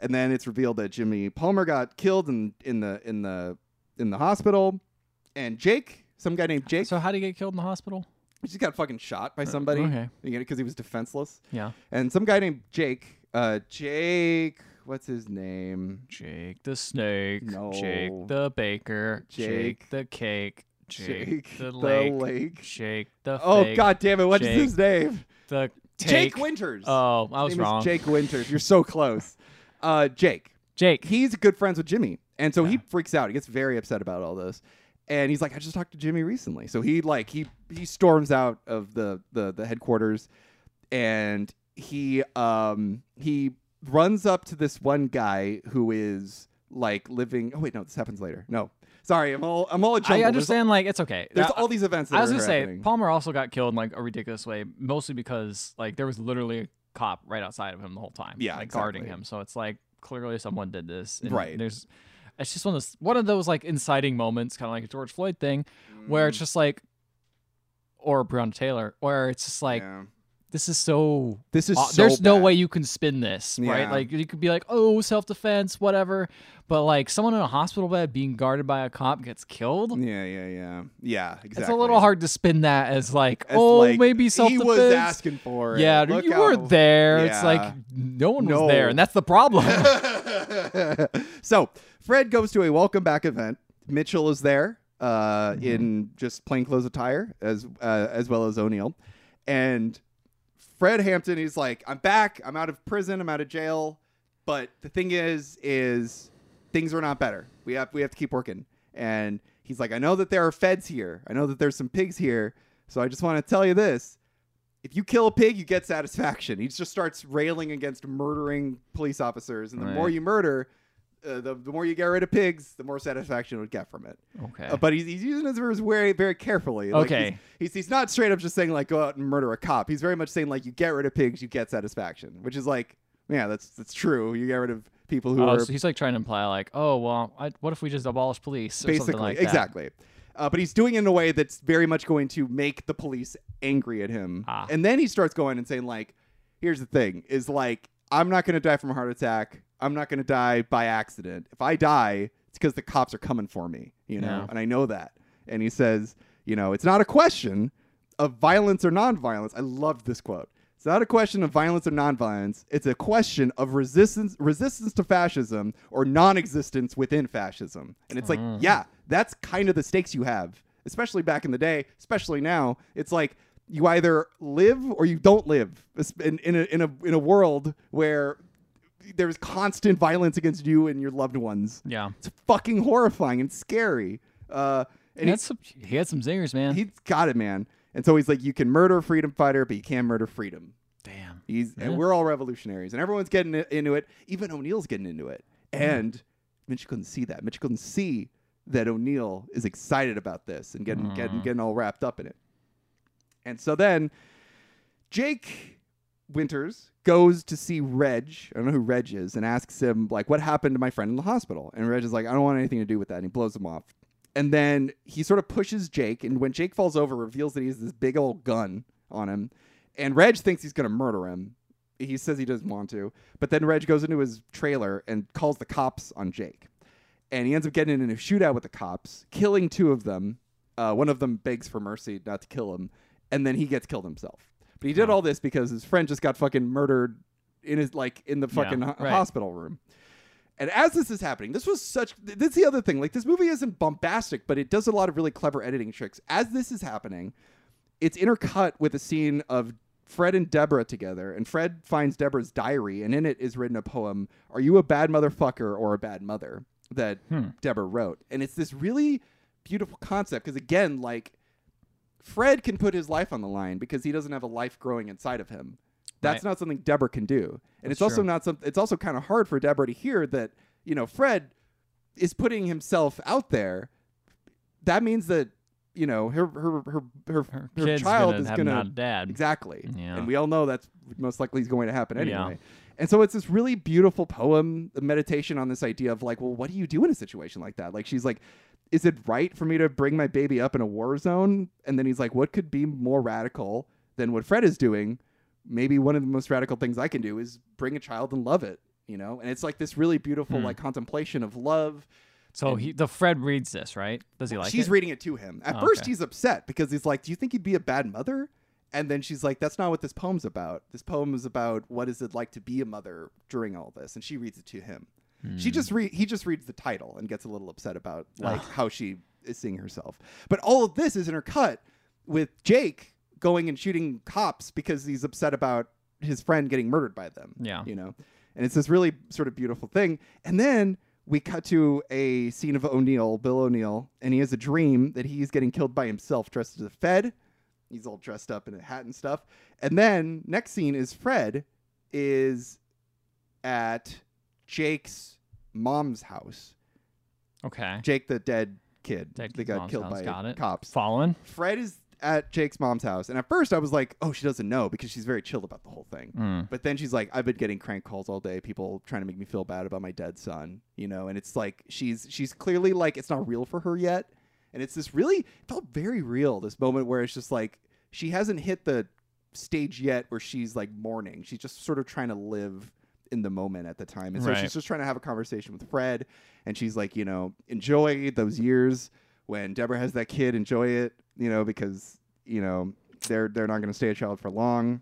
And then it's revealed that Jimmy Palmer got killed in in the in the in the hospital, and Jake, some guy named Jake, So how did he get killed in the hospital? he just got fucking shot by somebody. okay. because he was defenseless. Yeah. And some guy named Jake, uh, Jake, what's his name? Jake the snake. No. Jake the baker. Jake. Jake the cake. Jake, the, the lake. lake. Jake the Oh fake, God damn it! What's Jake. his name? The Jake. Winters. Oh, I His was name is wrong. Jake Winters. You're so close. Uh, Jake. Jake. He's good friends with Jimmy, and so he freaks out. He gets very upset about all this, and he's like, "I just talked to Jimmy recently." So he like he he storms out of the the the headquarters, and he um he runs up to this one guy who is like living. Oh wait, no, this happens later. No, sorry, I'm all I'm all a jumble. I There's- understand. Like it's okay. There's, I- all these events. That I was gonna say. Palmer also got killed in like a ridiculous way, mostly because like there was literally a cop right outside of him the whole time, Yeah, like guarding him. So it's like clearly someone did this, and Right. There's, it's just one of those one of those like inciting moments, kind of like a George Floyd thing, where it's mm. just like, or Breonna Taylor, where it's just like Yeah. This is so. this is aw- so there's no way you can spin this, right? Yeah. Like you could be like, oh, self defense, whatever, but like someone in a hospital bed being guarded by a cop gets killed. Yeah, yeah, yeah, yeah. Exactly. It's a little hard to spin that as like, As, oh, like, maybe self defense. He was asking for it. Yeah, Look you how- weren't there. It's like no one No. was there, and that's the problem. [laughs] [laughs] so Fred goes to a welcome back event. Mitchell is there uh, Mm-hmm. in just plainclothes attire, as uh, as well as O'Neill, and Fred Hampton. He's like, "I'm back. I'm out of prison. I'm out of jail." But the thing is, is things are not better. We have we have to keep working. And he's like, "I know that there are feds here. I know that there's some pigs here. So I just want to tell you this." If you kill a pig, you get satisfaction. He just starts railing against murdering police officers, and the Right. more you murder, uh, the, the more you get rid of pigs, the more satisfaction you would get from it. okay. Uh, but he's, he's using his words very, very carefully. Like, Okay. He's, he's, he's not straight up just saying, like, go out and murder a cop. He's very much saying, like, you get rid of pigs, you get satisfaction, which is like, yeah, that's that's true. You get rid of people who Oh, are so he's like trying to imply like, oh well, I, what if we just abolish police or something basically like that? exactly. Uh, but he's doing it in a way that's very much going to make the police angry at him. Ah. And then he starts going and saying, like, here's the thing: is like, I'm not going to die from a heart attack. I'm not going to die by accident. If I die, it's because the cops are coming for me, you know, and I know that. And he says, you know, it's not a question of violence or nonviolence. I loved this quote. It's not a question of violence or nonviolence. It's a question of resistance resistance to fascism or non-existence within fascism. And it's like, mm. yeah, that's kind of the stakes you have, especially back in the day, especially now. It's like you either live or you don't live in, in, a, in, a, in a world where there's constant violence against you and your loved ones. Yeah. It's fucking horrifying and scary. Uh, and he- that's some, he had some zingers, man. he's got it, man. And so he's like, you can murder a freedom fighter, but you can't murder freedom. Damn. He's and we're all revolutionaries, and everyone's getting into it. Even O'Neill's getting into it, and Mitch couldn't see that. Mitch couldn't see that O'Neill is excited about this and getting getting getting all wrapped up in it. And so then Jake Winters goes to see Reg. I don't know who Reg is, and asks him like, "What happened to my friend in the hospital?" And Reg is like, "I don't want anything to do with that." And he blows him off. And then he sort of pushes Jake, and when Jake falls over, reveals that he has this big old gun on him. And Reg thinks he's gonna murder him. He says he doesn't want to, but then Reg goes into his trailer and calls the cops on Jake. And he ends up getting in a shootout with the cops, killing two of them. Uh, one of them begs for mercy not to kill him, and then he gets killed himself. But he did all this because his friend just got fucking murdered in his like in the fucking ho- right. hospital room. And as this is happening, this was such. This is the other thing. Like this movie isn't bombastic, but it does a lot of really clever editing tricks. As this is happening, it's intercut with a scene of Fred and Deborah together, and Fred finds Deborah's diary, and in it is written a poem, Are You a Bad Motherfucker or a Bad Mother? that Hmm. Deborah wrote. And it's this really beautiful concept because, again, like Fred can put his life on the line because he doesn't have a life growing inside of him. That's Right. not something Deborah can do. And That's it's also true. not something, it's also kind of hard for Deborah to hear that, you know, Fred is putting himself out there. That means that, you know, her, her, her, her, Her, her child gonna is going not to dad. Exactly. Yeah. And we all know that's most likely is going to happen Yeah. anyway. And so it's this really beautiful poem, a meditation on this idea of like, well, what do you do in a situation like that? Like she's like, is it right for me to bring my baby up in a war zone? And then he's like, what could be more radical than what Fred is doing? Maybe one of the most radical things I can do is bring a child and love it, you know? And it's like this really beautiful Hmm. like contemplation of love. So and- he, the Fred reads this, right? Does he like she's it? reading it to him. At Oh, first, okay. he's upset because he's like, "Do you think you'd be a bad mother?" And then she's like, "That's not what this poem's about. This poem is about what is it like to be a mother during all this." And she reads it to him. She Hmm. just read. He just reads the title and gets a little upset about like how she is seeing herself. But all of this is intercut with Jake going and shooting cops because he's upset about his friend getting murdered by them. Yeah. you know, and it's this really sort of beautiful thing. And then we cut to a scene of O'Neill, Bill O'Neill, and he has a dream that he's getting killed by himself dressed as a Fed. He's all dressed up in a hat and stuff. And then next scene is Fred is at Jake's mom's house. Okay. Jake, the dead kid Dead that got mom's killed house, by got it. cops. Following. Fred is at Jake's mom's house, and at first I was like, "Oh, she doesn't know," because she's very chilled about the whole thing. Mm. But then she's like, I've been getting crank calls all day, people trying to make me feel bad about my dead son, you know, and it's like she's she's clearly like it's not real for her yet. And it's this really it felt very real, this moment where it's just like she hasn't hit the stage yet where she's like mourning. She's just sort of trying to live in the moment at the time. And so Right. she's just trying to have a conversation with Fred and she's like, you know, enjoy those years when Deborah has that kid, enjoy it, you know, because, you know, they're they're not gonna stay a child for long.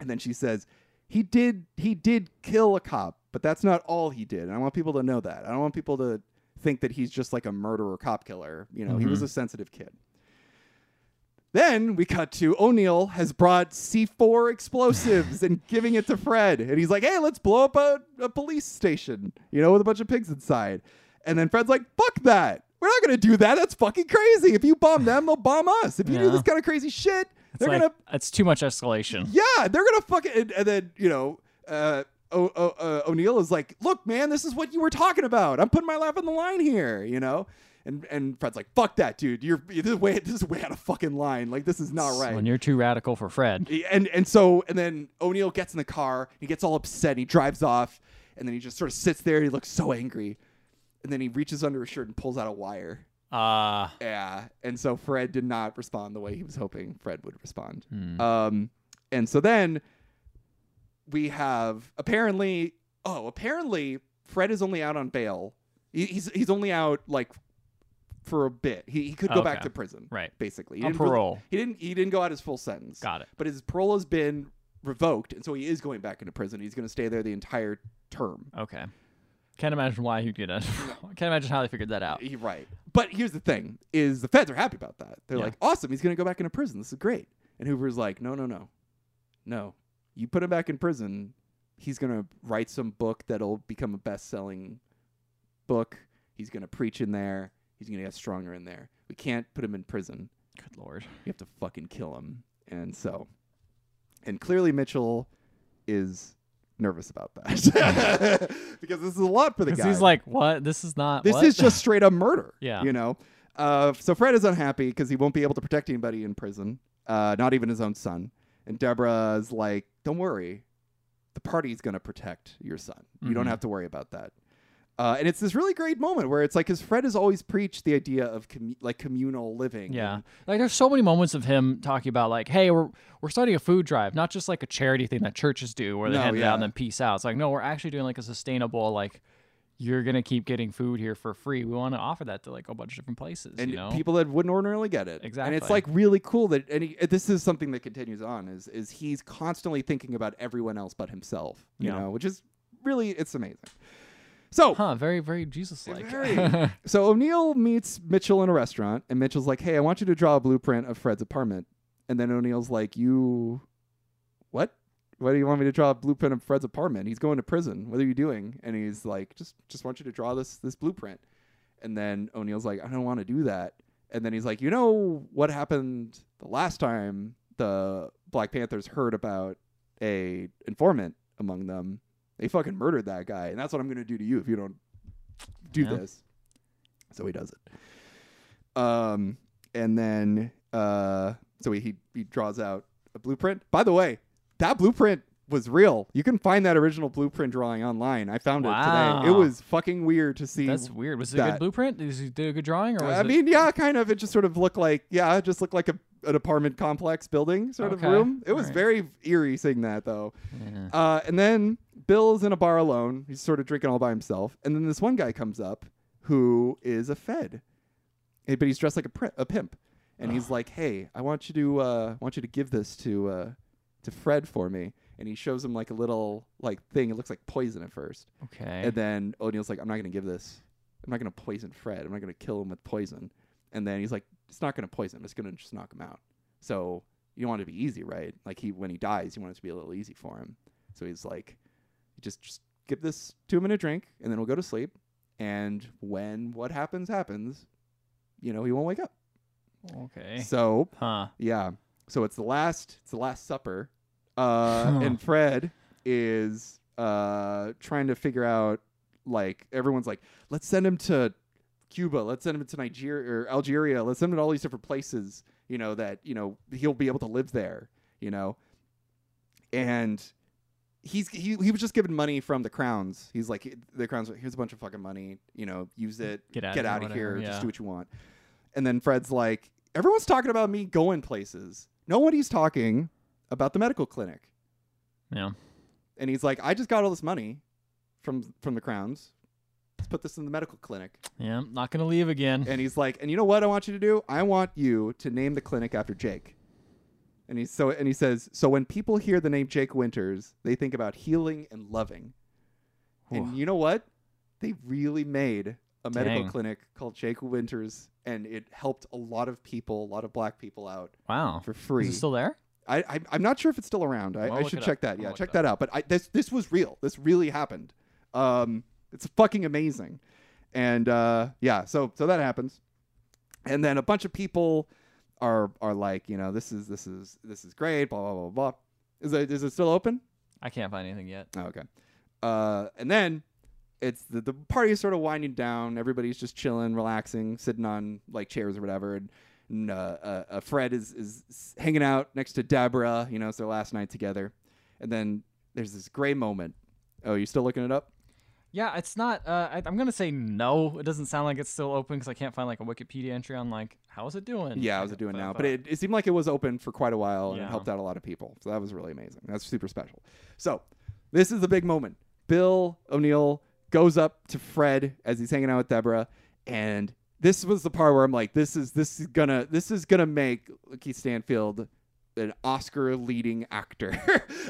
And then she says, he did he did kill a cop, but that's not all he did. And I want people to know that. I don't want people to think that he's just like a murderer cop killer. You know, he was Mhm. a sensitive kid. Then we cut to O'Neill has brought C4 explosives and [laughs] giving it to Fred. And he's like, hey, let's blow up a, a police station, you know, with a bunch of pigs inside. And then Fred's like, fuck that. We're not going to do that. That's fucking crazy. If you bomb them, they'll bomb us. If you do this kind of crazy shit, It's they're like, going to it's too much escalation. yeah, they're gonna fucking and, and then you know, uh, o- o- uh, O'Neill is like, "Look, man, this is what you were talking about. I'm putting my life on the line here," you know. And and Fred's like, "Fuck that, dude. You're this is way this is way out of fucking line. Like this is not right." When you're too radical for Fred. and and so and then O'Neill gets in the car. He gets all upset. He drives off, and then he just sort of sits there. He looks so angry, and then he reaches under his shirt and pulls out a wire. Uh, Yeah, and so Fred did not respond the way he was hoping Fred would respond. hmm. Um, and so then we have apparently, oh, apparently Fred is only out on bail. He's he's only out like for a bit. He, he could go back to prison, right. basically. He On didn't really- parole. he didn't he didn't go out his full sentence. Got it. But his parole has been revoked, and so he is going back into prison. He's going to stay there the entire term. Okay. Can't imagine why he'd get it. [laughs] [laughs] Can't imagine how they figured that out. You're right. But here's the thing: is the feds are happy about that. They're Yeah. like, awesome, he's gonna go back into prison. This is great. And Hoover's like, no, no, no, no. You put him back in prison, he's gonna write some book that'll become a best-selling book. He's gonna preach in there. He's gonna get stronger in there. We can't put him in prison. Good lord. We have to fucking kill him. And so, and clearly Mitchell is nervous about that [laughs] because this is a lot for the Because guy. he's like, what? This is not. This what? is just [laughs] straight up murder. Yeah. You know? Uh, so Fred is unhappy because he won't be able to protect anybody in prison, uh, not even his own son. And Deborah's like, don't worry. The party's going to protect your son. You don't Mhm. have to worry about that. Uh, and it's this really great moment where it's like, because Fred has always preached the idea of commu- like communal living. Yeah. Like there's so many moments of him talking about like, hey, we're we're starting a food drive, not just like a charity thing that churches do where they No, hand it out and then peace out. It's like, no, we're actually doing like a sustainable, like you're gonna keep getting food here for free. We want to offer that to like a bunch of different places. and you know? people that wouldn't ordinarily get it. Exactly, And it's like really cool that and he, this is something that continues on is is he's constantly thinking about everyone else but himself. You Yeah. know, which is really it's amazing. So Huh, very, very Jesus like. Very. so O'Neill meets Mitchell in a restaurant, and Mitchell's like, "Hey, I want you to draw a blueprint of Fred's apartment." And then O'Neill's like, "You what? Why do you want me to draw a blueprint of Fred's apartment? He's going to prison. What are you doing? And he's like, just just want you to draw this this blueprint. And then O'Neill's like, I don't want to do that. And then he's like, you know what happened the last time the Black Panthers heard about a informant among them? They fucking murdered that guy, and that's what I'm gonna do to you if you don't do Yeah. this. So he does it. Um, and then uh, so he, he he draws out a blueprint. By the way, that blueprint was real. You can find that original blueprint drawing online. I found it today. It was fucking weird to see. That's weird. Was it a good blueprint? Did he do a good drawing, or was I it? mean, yeah, kind of. It just sort of looked like, yeah, it just looked like a, an apartment complex building sort Okay. of room. It was Alright. very eerie seeing that, though. Yeah. Uh, and then Bill's in a bar alone. He's sort of drinking all by himself. And then this one guy comes up who is a Fed, but he's dressed like a, pri- a pimp. And he's like, "Hey, I want you to uh, want you to give this to uh, to Fred for me." And he shows him like a little like thing. It looks like poison at first. Okay. And then O'Neill's like, I'm not going to give this. I'm not going to poison Fred. I'm not going to kill him with poison. And then he's like, it's not going to poison him. It's going to just knock him out. So you want it to be easy, right? Like he, when he dies, you want it to be a little easy for him. So he's like, just, just give this to him in a drink and then we'll go to sleep. And when what happens, happens, you know, he won't wake up. okay. So Huh. yeah. So it's the last it's the last supper. Uh and Fred is uh trying to figure out like everyone's like, let's send him to Cuba, let's send him to Nigeria or Algeria, let's send him to all these different places, you know, that, you know, he'll be able to live there, you know. And he's he, he was just given money from the crowns. He's like the crowns here's a bunch of fucking money, you know, use it, Get out get of here, out of here, yeah. just do what you want. And then Fred's like, everyone's talking about me going places. Nobody's talking about the medical clinic. Yeah. And he's like, I just got all this money from from the crowns. Let's put this in the medical clinic. Yeah. I'm Not gonna leave again. And he's like, and you know what I want you to do? I want you to name the clinic after Jake. And he's so and he says, so when people hear the name Jake Winters, they think about healing and loving. And you know what? They really made a medical Dang. clinic called Jake Winters, and it helped a lot of people, a lot of black people out Wow. for free. Is it still there? I, I I'm not sure if it's still around. I, I should check up. that. I'll Yeah, check that out. But I, this this was real. This really happened. Um, it's fucking amazing, and uh, yeah. So so that happens, and then a bunch of people are are like, you know, this is this is this is great. Blah blah blah blah. Is it is it still open? I can't find anything yet. Oh, okay. Uh, and then it's the, the party is sort of winding down. Everybody's just chilling, relaxing, sitting on like chairs or whatever. And, and uh, uh, uh, Fred is, is hanging out next to Deborah. You know, it's their last night together. And then there's this gray moment. Oh, you still looking it up? Yeah, it's not. Uh, I, I'm gonna say no. It doesn't sound like it's still open because I can't find like a Wikipedia entry on like how is it doing. Yeah, how's it doing now? But it, it seemed like it was open for quite a while and it helped out a lot of people. So that was really amazing. That's super special. So this is the big moment. Bill O'Neill goes up to Fred as he's hanging out with Deborah, and this was the part where I'm like, this is this is gonna this is gonna make Keith Stanfield an Oscar leading actor.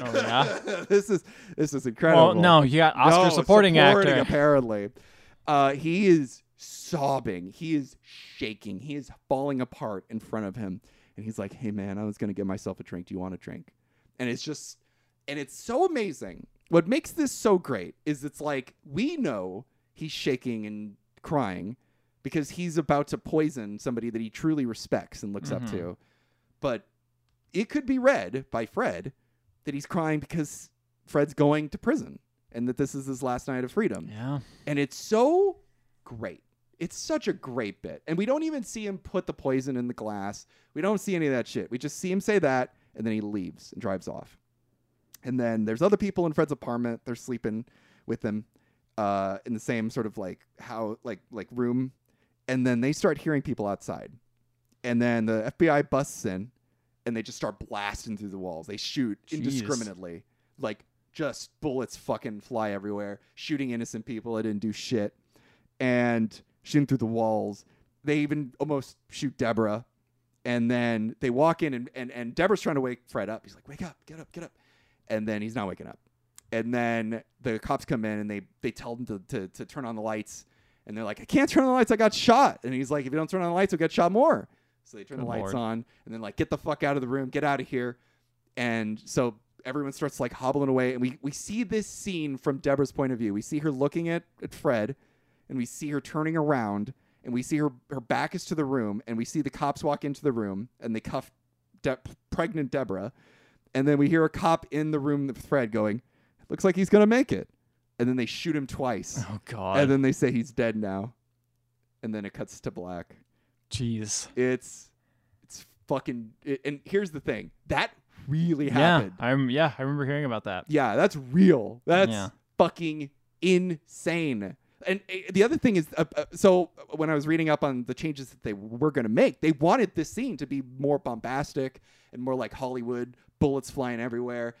Oh, yeah? [laughs] this is this is incredible. well, no, you got Oscar No, supporting, actor. Apparently, uh, he is sobbing. He is shaking. He is falling apart in front of him, and he's like, "Hey, man, I was gonna get myself a drink. Do you want a drink?" And it's just, and it's so amazing. What makes this so great is it's like we know he's shaking and crying because he's about to poison somebody that he truly respects and looks up Mhm. to, but it could be read by Fred that he's crying because Fred's going to prison and that this is his last night of freedom. Yeah. And it's so great. It's such a great bit. And we don't even see him put the poison in the glass. We don't see any of that shit. We just see him say that and then he leaves and drives off. And then there's other people in Fred's apartment. They're sleeping with him uh, in the same sort of like how like like room. And then they start hearing people outside. And then the FBI busts in and they just start blasting through the walls. They shoot Jeez. indiscriminately. Like just bullets fucking fly everywhere, shooting innocent people that didn't do shit. And shooting through the walls. They even almost shoot Deborah. And then they walk in and, and, and Deborah's trying to wake Fred up. He's like, Wake up, get up, get up. And then he's not waking up. And then the cops come in and they they tell him to, to, to turn on the lights. And they're like, I can't turn on the lights, I got shot. And he's like, If you don't turn on the lights, you'll get shot more. So they turn Good the lights lord. on and then like get the fuck out of the room, get out of here. And so everyone starts like hobbling away, and we we see this scene from Deborah's point of view. We see her looking at at Fred, and we see her turning around, and we see her her back is to the room, and we see the cops walk into the room, and they cuff De- pregnant Deborah, and then we hear a cop in the room with Fred going, "Looks like he's gonna make it," and then they shoot him twice, Oh God. and then they say he's dead now, and then it cuts to black. Jeez. It's it's fucking. It, and here's the thing that really Yeah. happened. I'm. Yeah. I remember hearing about that. Yeah, that's real. That's Yeah. fucking insane. And uh, the other thing is, uh, uh, so when I was reading up on the changes that they were going to make, they wanted this scene to be more bombastic and more like Hollywood, bullets flying everywhere.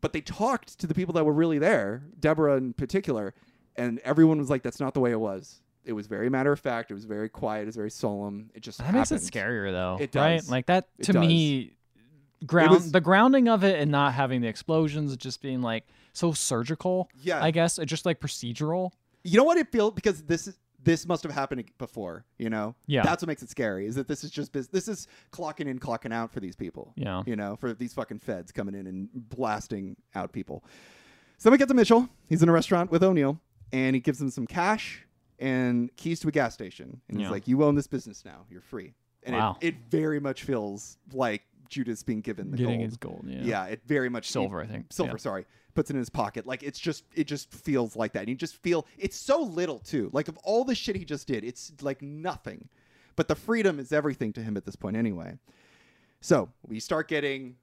But they talked to the people that were really there, Deborah in particular, and everyone was like, "That's not the way it was. It was very matter of fact. It was very quiet. It was very solemn. It just That makes it scarier though. It Right? does. Like that It to does. me. Ground was- the grounding of it and not having the explosions, just being like so surgical. Yeah. I guess just like procedural. you know what it feels because this is this must have happened before you know Yeah. that's what makes it scary is that this is just this is clocking in clocking out for these people Yeah. you know for these fucking feds coming in and blasting out people so then we get to mitchell he's in a restaurant with o'neill and he gives him some cash and keys to a gas station and Yeah. he's like you own this business now you're free and Wow. it, it very much feels like judas being given the Getting gold his gold. Yeah. yeah it very much Silver, I think. silver Yeah. sorry puts it in his pocket like it's just it just feels like that and you just feel it's so little too like of all the shit he just did it's like nothing but the freedom is everything to him at this point anyway so we start getting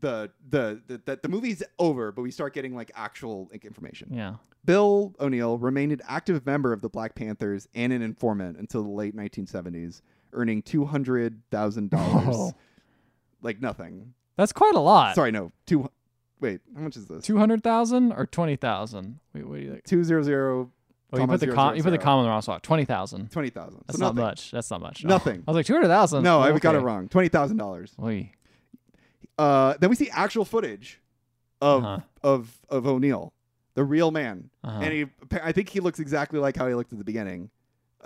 the the the, the, the movie's over but we start getting like actual like information Yeah. bill o'neill remained an active member of the black panthers and an informant until the late 1970s earning $200000 Whoa. Like nothing That's quite a lot. sorry no two wait how much is this Two hundred thousand or twenty thousand? Wait, what do you think? two zero zero Oh, you put the com- you put the comma in the wrong spot. Twenty thousand. twenty thousand. That's so not nothing. much. That's not much. Oh. Nothing. I was like two hundred thousand. No, I okay. got it wrong. Twenty thousand dollars. Uh, then we see actual footage of Uh-huh. of of O'Neill, the real man, Uh-huh. and he. I think he looks exactly like how he looked at the beginning,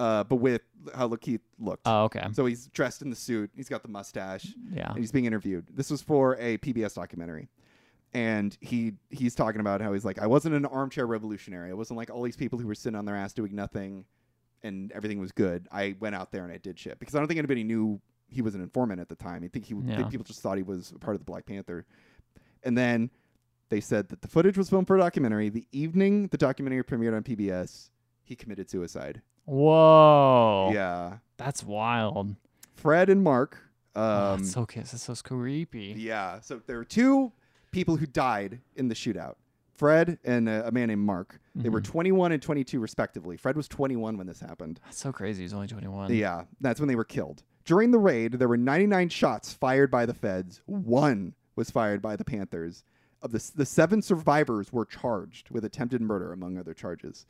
uh, but with how he looked. Oh, okay. so he's dressed in the suit. He's got the mustache. Yeah. and he's being interviewed. This was for a PBS documentary. And he he's talking about how he's like, I wasn't an armchair revolutionary. I wasn't like all these people who were sitting on their ass doing nothing and everything was good. I went out there and I did shit. Because I don't think anybody knew he was an informant at the time. I think he Yeah. think people just thought he was a part of the Black Panther. And then they said that the footage was filmed for a documentary. The evening the documentary premiered on PBS, he committed suicide. Whoa. Yeah. That's wild. Fred and Mark. Um, oh, it's so kiss. It's so creepy. Yeah. So there were two people who died in the shootout. Fred and a, a man named Mark. They were Mhm. 21 and 22 respectively. Fred was 21 when this happened. That's so crazy. He's only twenty one. Yeah, that's when they were killed. During the raid, there were 99 shots fired by the feds. One was fired by the Panthers. Of the, the seven survivors were charged with attempted murder, among other charges.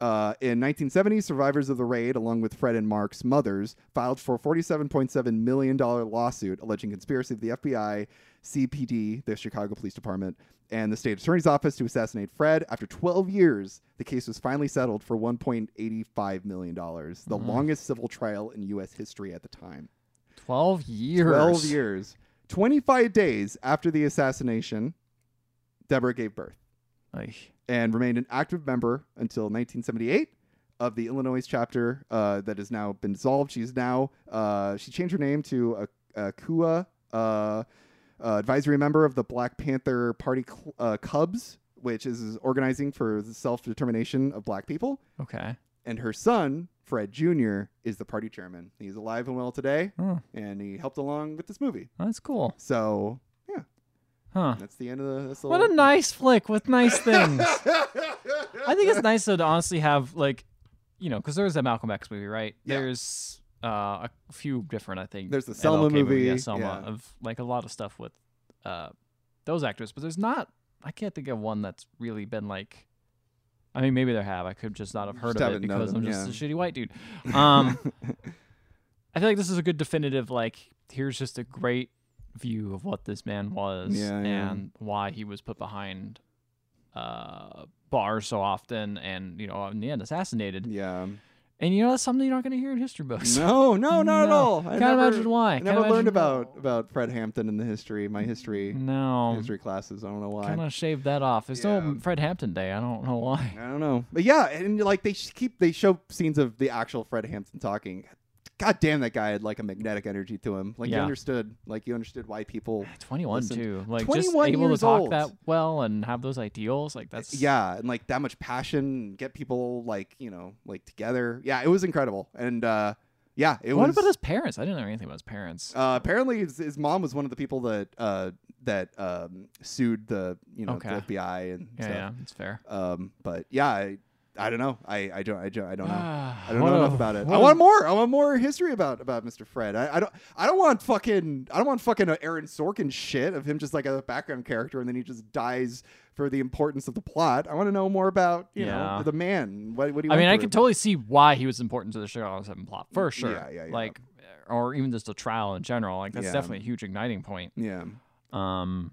Uh, in 1970, survivors of the raid, along with Fred and Mark's mothers, filed for a $47.7 million lawsuit alleging conspiracy of the FBI, CPD, the Chicago Police Department, and the state attorney's office to assassinate Fred. After 12 years, the case was finally settled for $1.85 million, the Mhm. longest civil trial in U.S. history at the time. Twelve years. 12 years. 25 days after the assassination, Deborah gave birth Ay. and remained an active member until 1978 of the Illinois chapter uh, that has now been dissolved. She's now uh, she changed her name to a, a Kua uh, uh, advisory member of the Black Panther Party cl- uh, Cubs, which is organizing for the self determination of Black people. Okay. And her son, Fred Jr., is the party chairman. He's alive and well today, Oh, and he helped along with this movie. that's cool. So Huh. that's the end of the. That's the What a nice flick with nice things. [laughs] I think it's nice though to honestly have like, you know, because there's a Malcolm X movie, right? Yeah. There's uh, a few different, I think. There's the Selma MLK movie, yeah, Selma, yeah. of like a lot of stuff with uh, those actors, but there's not. I can't think of one that's really been like. I mean, maybe there have. I could just not have heard Just of it because them, I'm just yeah. a shitty white dude. Um, [laughs] I feel like this is a good definitive. Like, here's just a great view of what this man was Yeah, yeah. and why he was put behind uh, bars so often, and you know, in the end, assassinated. yeah. And you know that's something you're not going to hear in history books. No, no, not at all. I Can't never, imagine why. I never learned about about Fred Hampton in the history, my history No. history classes. I don't know why. Kind of shaved that off. There's Yeah. no Fred Hampton Day. I don't know why. I don't know, but yeah, and like they keep they show scenes of the actual Fred Hampton talking. God damn, that guy had like a magnetic energy to him. Like you understood, like you understood why people. 21 Listen, too. Like 21 just able to talk old. that well and have those ideals. Like that's yeah, and like that much passion, get people like you know like together. Yeah, it was incredible, and uh yeah, it what was. about his parents? I didn't know anything about his parents. Uh, apparently, his, his mom was one of the people that uh, that um, sued the you know Okay. the FBI and yeah, stuff. yeah, it's fair. Um, but yeah, I, I don't know. I, I don't I don't I don't know. Ah, I don't know a- enough about it. I what a- want more. I want more history about about Mr. Fred. I, I don't I don't want fucking I don't want fucking Aaron Sorkin shit of him just like a background character and then he just dies for the importance of the plot. I want to know more about you Yeah. know the man. What what do you? I mean, I can totally see why he was important to the Chicago Seven plot for sure. Yeah, yeah, yeah. Like, or even just the trial in general. Like that's Yeah. definitely a huge igniting point. yeah. Um,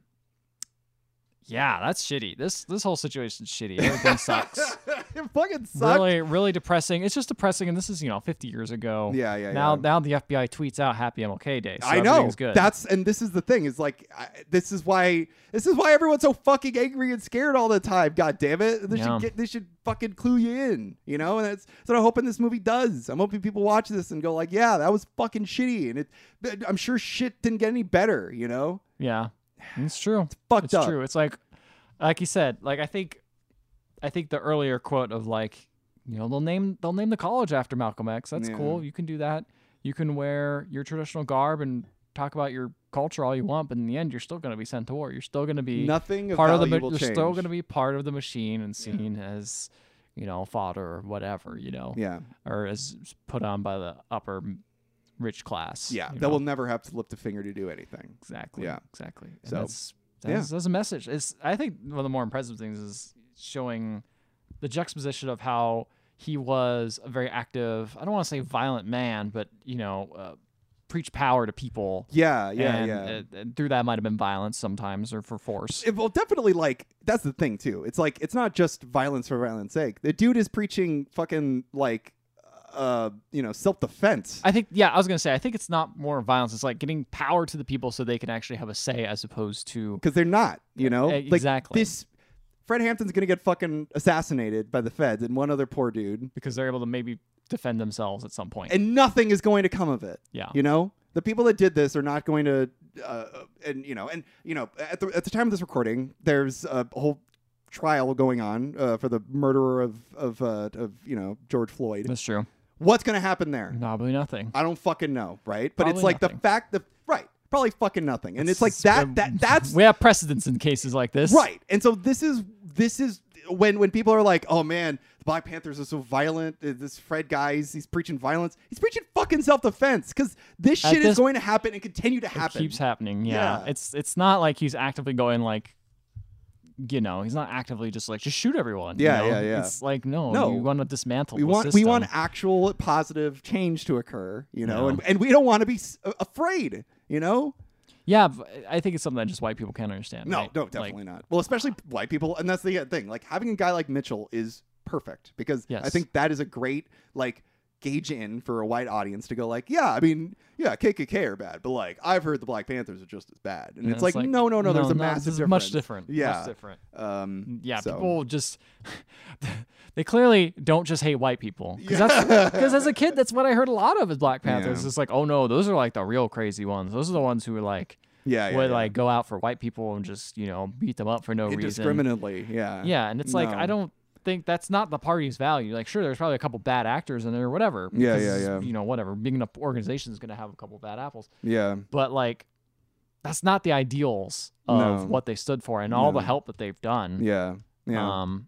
yeah, that's shitty. This this whole situation's shitty. Everything sucks. [laughs] it fucking sucked. really, really depressing. It's just depressing, and this is you know 50 years ago. Yeah, yeah, Now, yeah. now the FBI tweets out "Happy MLK Day." So I know. good. That's and this is the thing is like I, this is why this is why everyone's so fucking angry and scared all the time. God damn it! They Yeah. should get they should fucking clue you in, you know. And that's, that's what I'm hoping this movie does. I'm hoping people watch this and go like, yeah, that was fucking shitty, and it. I'm sure shit didn't get any better, you know. yeah, it's true. fucked it's up. true. It's like, like you said. Like I think, I think the earlier quote of like, you know, they'll name they'll name the college after Malcolm X. That's Yeah. cool. You can do that. You can wear your traditional garb and talk about your culture all you want, but in the end, you're still going to be sent to war. You're still going to be Nothing of part of the. ma- You're still going to be part of the machine and seen as, you know, fodder or whatever. You know, Yeah, or as put on by the upper rich class. yeah. That know? will never have to lift a finger to do anything. Exactly. Yeah. Exactly. And So, that's, yeah. that's, that's a message. It's I think one of the more impressive things is showing the juxtaposition of how he was a very active. I don't want to say violent man, but you know, uh, preach power to people. Yeah, yeah, and, yeah. uh, and through that might have been violence sometimes or for force. it, well, definitely like that's the thing too. It's like it's not just violence for violence sake. The dude is preaching fucking like uh you know self defense. I think yeah, I was gonna say I think it's not more violence. It's like getting power to the people so they can actually have a say as opposed to Because they're not, you know, E- Like, exactly. this Fred Hampton's gonna get fucking assassinated by the feds and one other poor dude, because they're able to maybe defend themselves at some point. and nothing is going to come of it. yeah. You know, the people that did this are not going to, uh, and you know, and you know, at the at the time of this recording, there's a whole trial going on uh, for the murderer of of uh, of you know George Floyd. That's true. What's gonna happen there? Probably nothing. I don't fucking know, right? But it's Probably like nothing. the fact that probably fucking nothing, and it's, like that that that's we have precedents in cases like this. right. And so this is this is when when people are like, oh man, the Black Panthers are so violent. uh, This Fred guy, he's, he's preaching violence. He's preaching fucking self defense because this At shit is this- going to happen and continue to happen. It keeps happening. Yeah. Yeah. It's it's not like he's actively going like you know, he's not actively just like just shoot everyone. you Yeah, know? yeah, yeah. It's like no, No. you want to dismantle we want system. we want actual positive change to occur, you know, No. and, and we don't want to be afraid, you know. Yeah, I think it's something that just white people can't understand. No, right? no, Like, definitely not. Well, especially white people, and that's the thing. Like having a guy like Mitchell is perfect because I think that is a great like gauge in for a white audience to go like, yeah, I mean, yeah, KKK are bad, but like I've heard the Black Panthers are just as bad, and, and it's, like, no, no, no, there's a massive is difference. much different. Yeah. Much different. Um, Yeah, so- people just [laughs] they clearly don't just hate white people because Yeah. [laughs] that's because as a kid that's what I heard a lot of as Black Panthers. Yeah. It's like, oh no, those are like the real crazy ones. Those are the ones who are like yeah, yeah, would yeah. like go out for white people and just you know beat them up for no reason. indiscriminately, yeah, Yeah, and it's like I don't think that's not the party's value. Like, sure, there's probably a couple bad actors in there, or whatever. Yeah, because, yeah, yeah. You know, whatever. Being an organization is going to have a couple bad apples, yeah, but like, that's not the ideals of No. what they stood for and all the help that they've done. yeah, yeah. Um,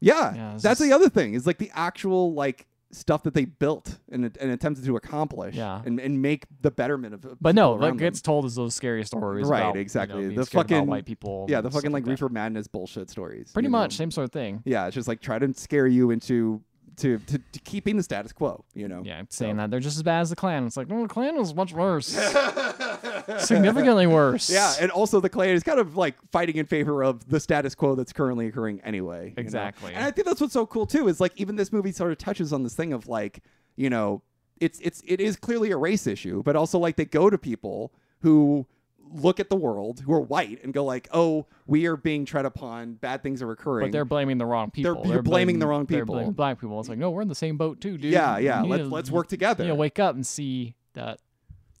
Yeah, Yeah, that's the other thing is like the actual like stuff that they built and, and attempted to accomplish Yeah. and, and make the betterment of. but no, what gets told is those scary stories. Right, about, you know, exactly. The fucking- white people. yeah, the fucking like that. reefer madness bullshit stories. Pretty much know? same sort of thing. Yeah, it's just like try to scare you into to, to, to keeping the status quo. You know. Yeah, saying that they're just as bad as the Klan. It's like, no, the Klan was much worse. [laughs] Significantly worse. Yeah, and also the Klan is kind of like fighting in favor of the status quo that's currently occurring anyway. you know? Exactly. And I think that's what's so cool too is like even this movie sort of touches on this thing of like you know it's it's it is clearly a race issue, but also like they go to people who look at the world who are white and go like, oh, we are being tread upon, bad things are occurring. But they're blaming the wrong people. They're, blaming the wrong people. they're blaming black people. It's like, no, we're in the same boat too, dude. yeah, yeah. Let's to- let's work together. You know, wake up and see that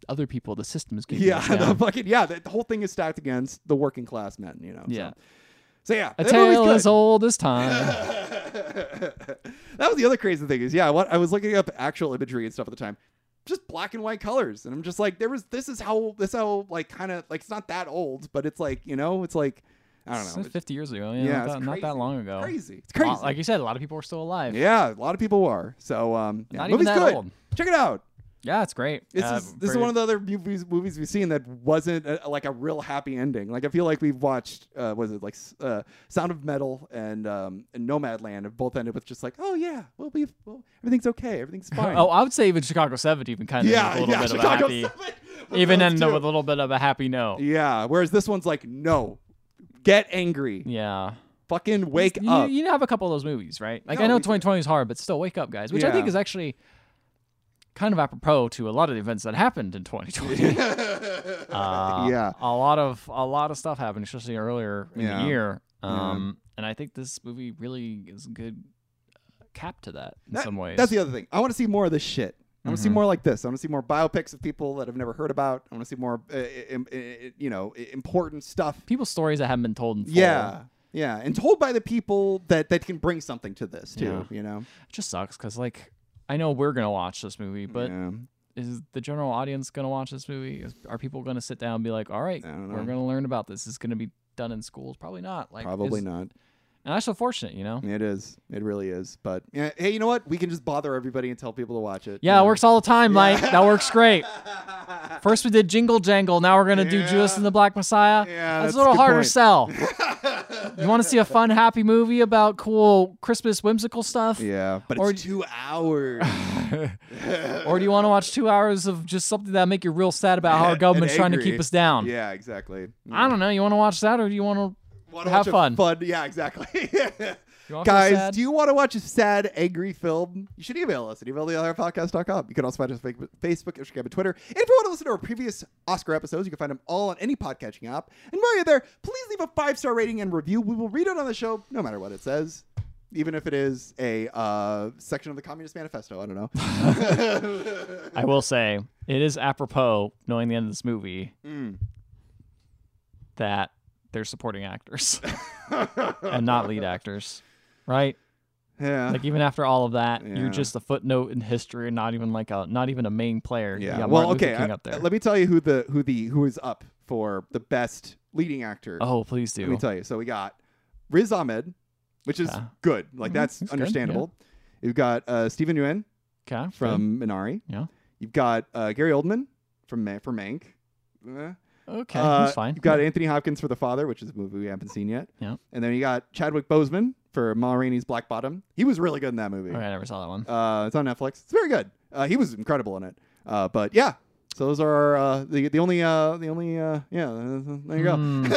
other people, the system is keeping yeah, the fucking yeah. The, whole thing is stacked against the working class men. You know. Yeah. So, so yeah, A tale as old as time. [laughs] that was the other crazy thing is yeah what i was looking up actual imagery and stuff at the time just black and white colors and i'm just like there was this is how this how like kind of like it's not that old but it's like you know it's like i don't know It's it's 50 years ago. Yeah, Yeah, not, that, not that long ago. crazy it's crazy Like you said, a lot of people are still alive. yeah a lot of people are so um yeah, Not even movie's that good old. check it out Yeah, it's great. this Uh, is this is one of the other movies movies we've seen that wasn't uh like a real happy ending. Like I feel like we've watched uh was it like uh Sound of Metal and um and Nomadland have both ended with just like oh yeah we'll be well, everything's okay everything's [laughs] fine. Oh, I would say even Chicago 7 even kind of yeah a little yeah bit Chicago of a happy. 7 [laughs] Even end with a little bit of a happy note. yeah. Whereas this one's like no, get angry, Yeah. fucking wake you, up. You have a couple of those movies, right? Like No, I know 2020 is hard, but still wake up, guys. Which I think is actually kind of apropos to a lot of the events that happened in 2020. [laughs] [laughs] uh, Yeah. a lot of a lot of stuff happened, especially earlier in Yeah. the year. Yeah. Um, and I think this movie really is a good cap to that in That- some ways. That's the other thing. I want to see more of this shit. I want to see Mhm. more like this. I want to see more biopics of people that I've never heard about. I want to see more, uh, im- i- you know, important stuff. People's stories that haven't been told in full. Yeah, yeah, and told by the people that that can bring something to this too. Yeah. You know, It just sucks because like I know we're gonna watch this movie, but yeah. is the general audience gonna watch this movie? Is, are people gonna sit down and be like, "All right, we're gonna learn about this. It's gonna be done in schools." Probably not. Like probably not. And that's so fortunate, you know. It is. It really is. But yeah, hey, you know what? We can just bother everybody and tell people to watch it. Yeah, you it works all the time, Mike. That works great. [laughs] First we did Jingle Jangle. Now we're gonna do Judas and the Black Messiah. Yeah, that's, that's a little a harder point. sell. [laughs] you want to see a fun, happy movie about cool Christmas whimsical stuff? Yeah, but Or- it's two hours. [laughs] or do you want to watch two hours of just something that make you real sad about how our [laughs] government's trying to keep us down? yeah, exactly. I don't know. You want to watch that, or do you want Wanna have fun. Fun. Yeah, exactly. [laughs] to? Guys, do you want to watch a sad, angry film? You should email us at emailtheotherpodcast.com. You can also find us on Facebook, Instagram, and Twitter. And if you want to listen to our previous Oscar episodes, you can find them all on any podcatching app. And while you're there, please leave a five star rating and review. We will read it on the show, no matter what it says. Even if it is a uh, section of the Communist Manifesto, I don't know. [laughs] I will say it is apropos, knowing the end of this movie, Mm. that they're supporting actors [laughs] and not lead actors, right? Yeah. Like even after all of that, Yeah. you're just a footnote in history, and not even like a not even a main player. Yeah. Well, okay. I- there. let me tell you who the who the who is up for the best leading actor. oh, please do. Let me tell you. So we got Riz Ahmed, which is Okay. good. Like Mhm, that's that's good, yeah. understandable. You've got uh, Steven Yeun Okay, from Minari. Yeah. You've got uh, Gary Oldman from Ma- from Mank. Eh. okay, Uh, he's fine. You've got Anthony Hopkins for The Father, which is a movie we haven't seen yet. Yeah. And then you got Chadwick Boseman for Ma Rainey's Black Bottom. He was really good in that movie. I never saw that one. Uh, it's on Netflix. It's very good. Uh, he was incredible in it. Uh, but yeah, so those are uh, the the only uh, the only uh, yeah. uh, There you Hmm. go.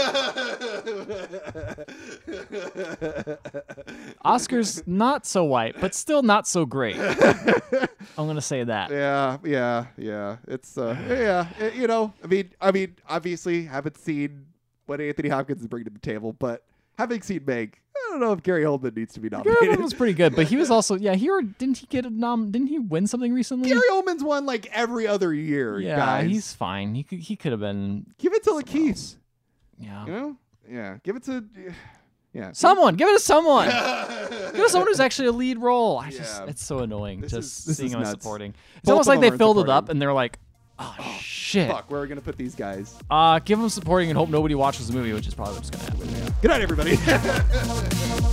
Oscars not so white, but still not so great. [laughs] I'm gonna say that. yeah, yeah, yeah. It's uh, yeah. it- you know, I mean, I mean, obviously, haven't seen what Anthony Hopkins is bringing to the table, but having seen Meg, I don't know if Gary Oldman needs to be Gary nominated. Oldman was pretty good, but he was [laughs] also yeah. He didn't he get a nom? Didn't he win something recently? Gary Oldman's won like every other year. yeah, guys. he's fine. He could he could have been give it to Lakeith. yeah. You know, yeah, give it to yeah. Someone, give it to someone. give it to someone who's actually a lead role. I just, Yeah. it's so annoying This just is- seeing them supporting. It's Both almost like they filled it up and they're like, oh, shit. Fuck, where are we gonna put these guys? Uh, give them supporting and hope nobody watches the movie, which is probably what's gonna happen. Good night, everybody. [laughs]